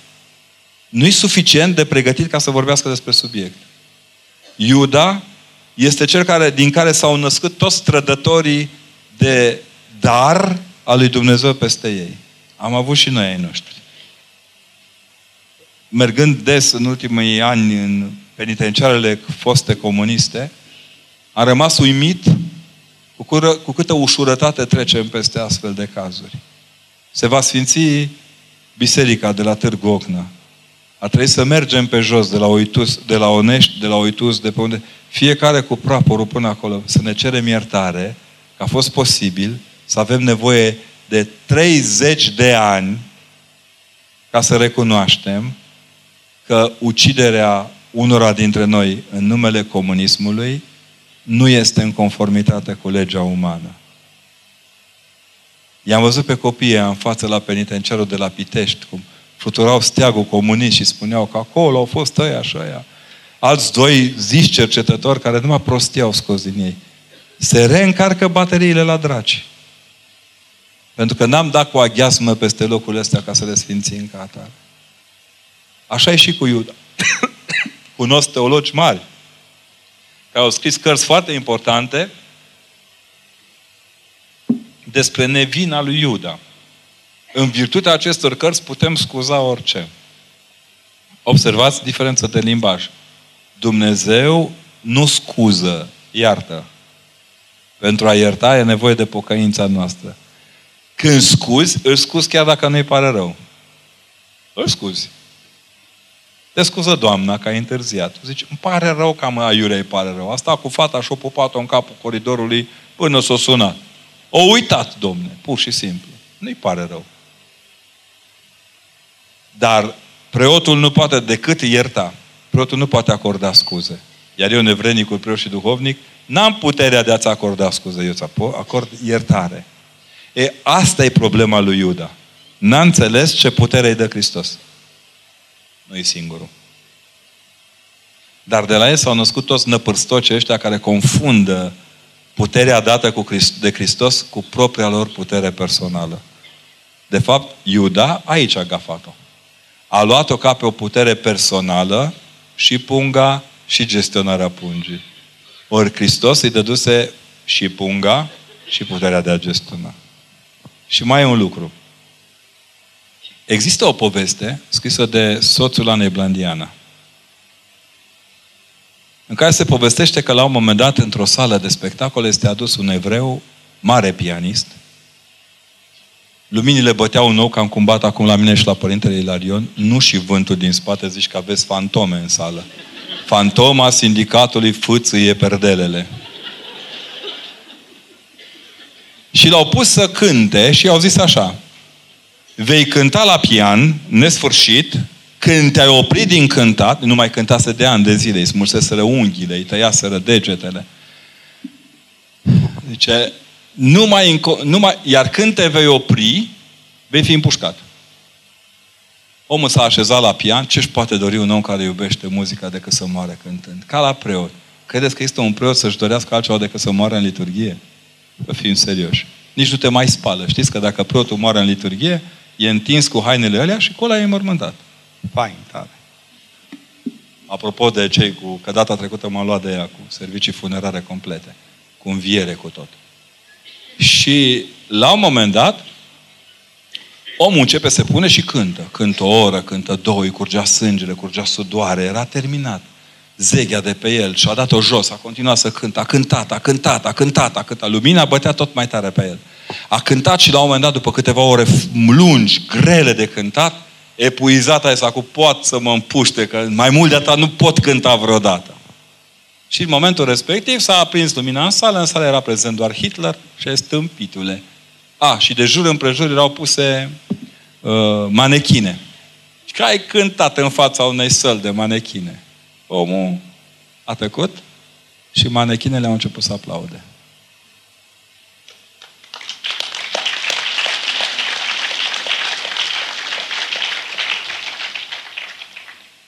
A: Nu-i suficient de pregătit ca să vorbească despre subiect. Iuda este cel care, din care s-au născut toți strădătorii de dar al lui Dumnezeu peste ei. Am avut și noi ai noștri. Mergând des în ultimii ani în penitenciarele foste comuniste, am rămas uimit cu, cură, cu câtă ușurătate trecem peste astfel de cazuri. Se va sfinți biserica de la Târgu Ocna. A trebuit să mergem pe jos, de la Oitus, de la Onești, de la Oitus, de pe unde, fiecare cu praporul până acolo, să ne cerem iertare, că a fost posibil să avem nevoie de 30 de ani ca să recunoaștem că uciderea unora dintre noi în numele comunismului nu este în conformitate cu legea umană. I-am văzut pe copiii în față la penitenciarul de la Pitești, cum fluturau steagul comunist și spuneau că acolo au fost ăia și ăia. Alți doi zici cercetători care numai prostii au scos din ei. Se reîncarcă bateriile la draci. Pentru că n-am dat cu aghiasmă peste locurile astea ca să le sfințim ca atare. Așa e și cu Iuda. Cunosc teologi mari care au scris cărți foarte importante despre nevina lui Iuda. În virtutea acestor cărți putem scuza orice. Observați diferența de limbaj. Dumnezeu nu scuză, iartă. Pentru a ierta e nevoie de pocăința noastră. Când scuzi, îl scuzi chiar dacă nu-i pare rău. Îl scuzi. Te scuză doamna că ai întârziat. Zici, îmi pare rău că mă aiurea îi pare rău. Asta cu fata și-o pupat-o în capul coridorului până s-o sunat. O uitat, domne, pur și simplu. Nu-i pare rău. Dar preotul nu poate decât ierta. Preotul nu poate acorda scuze. Iar eu, nevrenicul preot și duhovnic, n-am puterea de a-ți acorda scuze. Eu îți acord iertare. E, asta e problema lui Iuda. N-a înțeles ce putere îi dă Hristos. Nu e singurul. Dar de la el s-au născut toți năpârstoci ăștia care confundă puterea dată cu Christ, de Hristos cu propria lor putere personală. De fapt, Iuda aici a gafat-o. A luat-o ca pe o putere personală și punga și gestionarea pungii. Ori Hristos îi dăduse și punga și puterea de a gestiona. Și mai e un lucru. Există o poveste scrisă de soțul Anei Blandiana, în care se povestește că la un moment dat, într-o sală de spectacol, este adus un evreu, mare pianist. Luminile băteau nou, că am cumbat acum la mine și la Părintele Ilarion. Nu și vântul din spate, zici că aveți fantome în sală. Fantoma sindicatului fâțâie perdelele. Și l-au pus să cânte și i-au zis așa. Vei cânta la pian, nesfârșit, când te-ai oprit din cântat, nu mai cântase de ani de zile, îți smulseseră unghiile, îi tăiaseră degetele. Zice, nu mai, nu mai, iar când te vei opri, vei fi împușcat. Omul s-a așezat la pian, ce-și poate dori un om care iubește muzica decât să moare cântând? Ca la preot. Credeți că este un preot să-și dorească altceva decât să moară în liturghie? Să fim serioși. Nici nu te mai spală. Știți că dacă preotul moare în liturghie, e întins cu hainele alea și cola e mormântat. Fain, tare. Apropo de cei cu... Că data trecută m-am luat de ea cu servicii funerare complete. Cu înviere cu tot. Și la un moment dat, omul începe să pune și cântă. Cântă o oră, cântă două, îi curgea sângele, curgea sudoare, era terminat. Zeghea de pe el și a dat-o jos, a continuat să cânte, a cântat, a cântat, a cântat, a cântat. Lumina bătea tot mai tare pe el. A cântat și la un moment dat, după câteva ore lungi, grele de cântat, epuizat ai cu pot să mă împuște, că mai mult de atât nu pot cânta vreodată. Și în momentul respectiv s-a aprins lumina în sală, în sală era prezent doar Hitler și stâmpitule. A, și de jur împrejur erau puse uh, manechine. Și că ai cântat în fața unei săli de manechine. Omul a tăcut și manechinele au început să aplaude.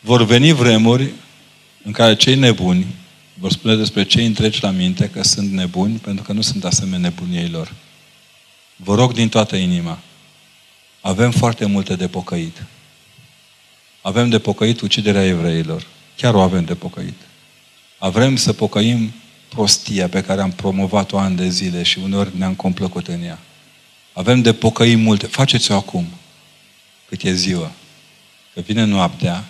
A: Vor veni vremuri în care cei nebuni vor spune despre cei întregi la minte că sunt nebuni pentru că nu sunt asemenea nebuniei lor. Vă rog din toată inima, avem foarte multe de pocăit. Avem de pocăit uciderea evreilor. Chiar o avem de pocăit. Avem să pocăim prostia pe care am promovat-o ani de zile și uneori ne-am complăcut în ea. Avem de pocăi multe. Faceți-o acum, cât e ziua. Că vine noaptea,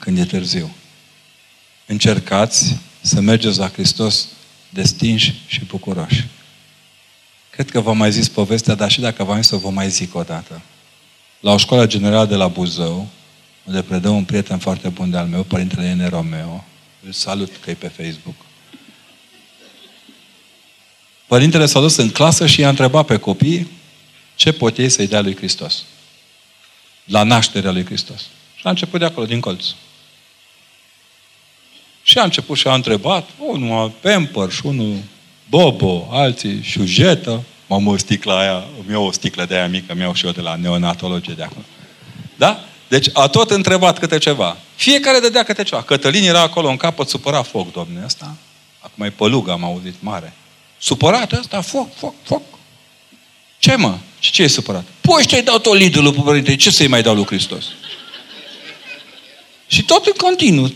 A: când e târziu. Încercați să mergeți la Hristos destinși și bucuroși. Cred că v-am mai zis povestea, dar și dacă v-am zis, o vă mai zic o dată. La o școală generală de la Buzău, unde predă un prieten foarte bun de-al meu, părintele Ene Romeo, îl salut că e pe Facebook. Părintele s-a dus în clasă și i-a întrebat pe copii ce pot ei să-i dea lui Hristos. La nașterea lui Hristos. Și a început de acolo, din colț. Și a început și a întrebat, unul Pamper și unul Bobo, alții șujetă. M-am o sticlă aia, îmi iau o sticlă de aia mică, mi iau și eu de la neonatologie de acolo. Da? Deci a tot întrebat câte ceva. Fiecare dădea câte ceva. Cătălin era acolo în capăt, supăra foc, domne, ăsta. Acum e pălugă, am auzit, mare. Supărat ăsta, foc, foc, foc. Ce mă? Și ce e supărat? Păi ăștia-i dau tot lidul lui Părinte, ce să-i mai dau lui Hristos? Și tot în continuu.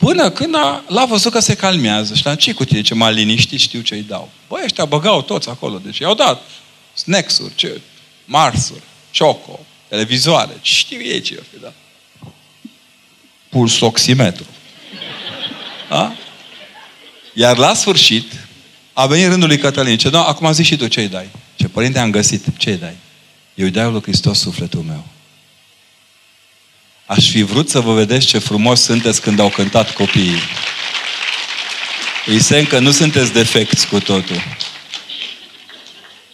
A: Până când a, l-a văzut că se calmează. Și la ce cu tine? Ce m-a liniștit, știu ce îi dau. Băi, ăștia băgau toți acolo. Deci i-au dat snacks-uri, ce, marsuri, choco, televizoare. Ce știu ei ce fi dat. Pulsoximetru. Da? Iar la sfârșit, a venit rândul lui Cătălin. Ce, nu, acum zici și tu ce-i dai. Ce părinte am găsit, ce-i dai? Eu îi dau lui Hristos sufletul meu. Aș fi vrut să vă vedeți ce frumos sunteți când au cântat copiii. Îi semn că nu sunteți defecți cu totul.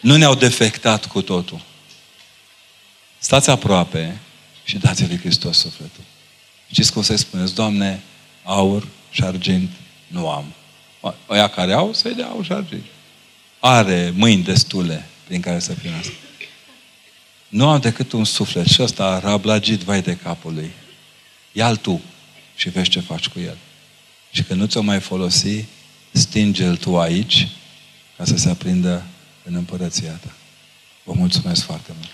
A: Nu ne-au defectat cu totul. Stați aproape și dați lui Hristos sufletul. Știți cum să-i spuneți? Doamne, aur și argint nu am. Oia care au, să-i dea aur și argint. Are mâini destule prin care să asta. Nu am decât un suflet și ăsta rablagit vai de capul lui. Ia-l tu și vezi ce faci cu el. Și când nu ți-o mai folosi, stinge-l tu aici ca să se aprindă în împărăția ta. Vă mulțumesc foarte mult!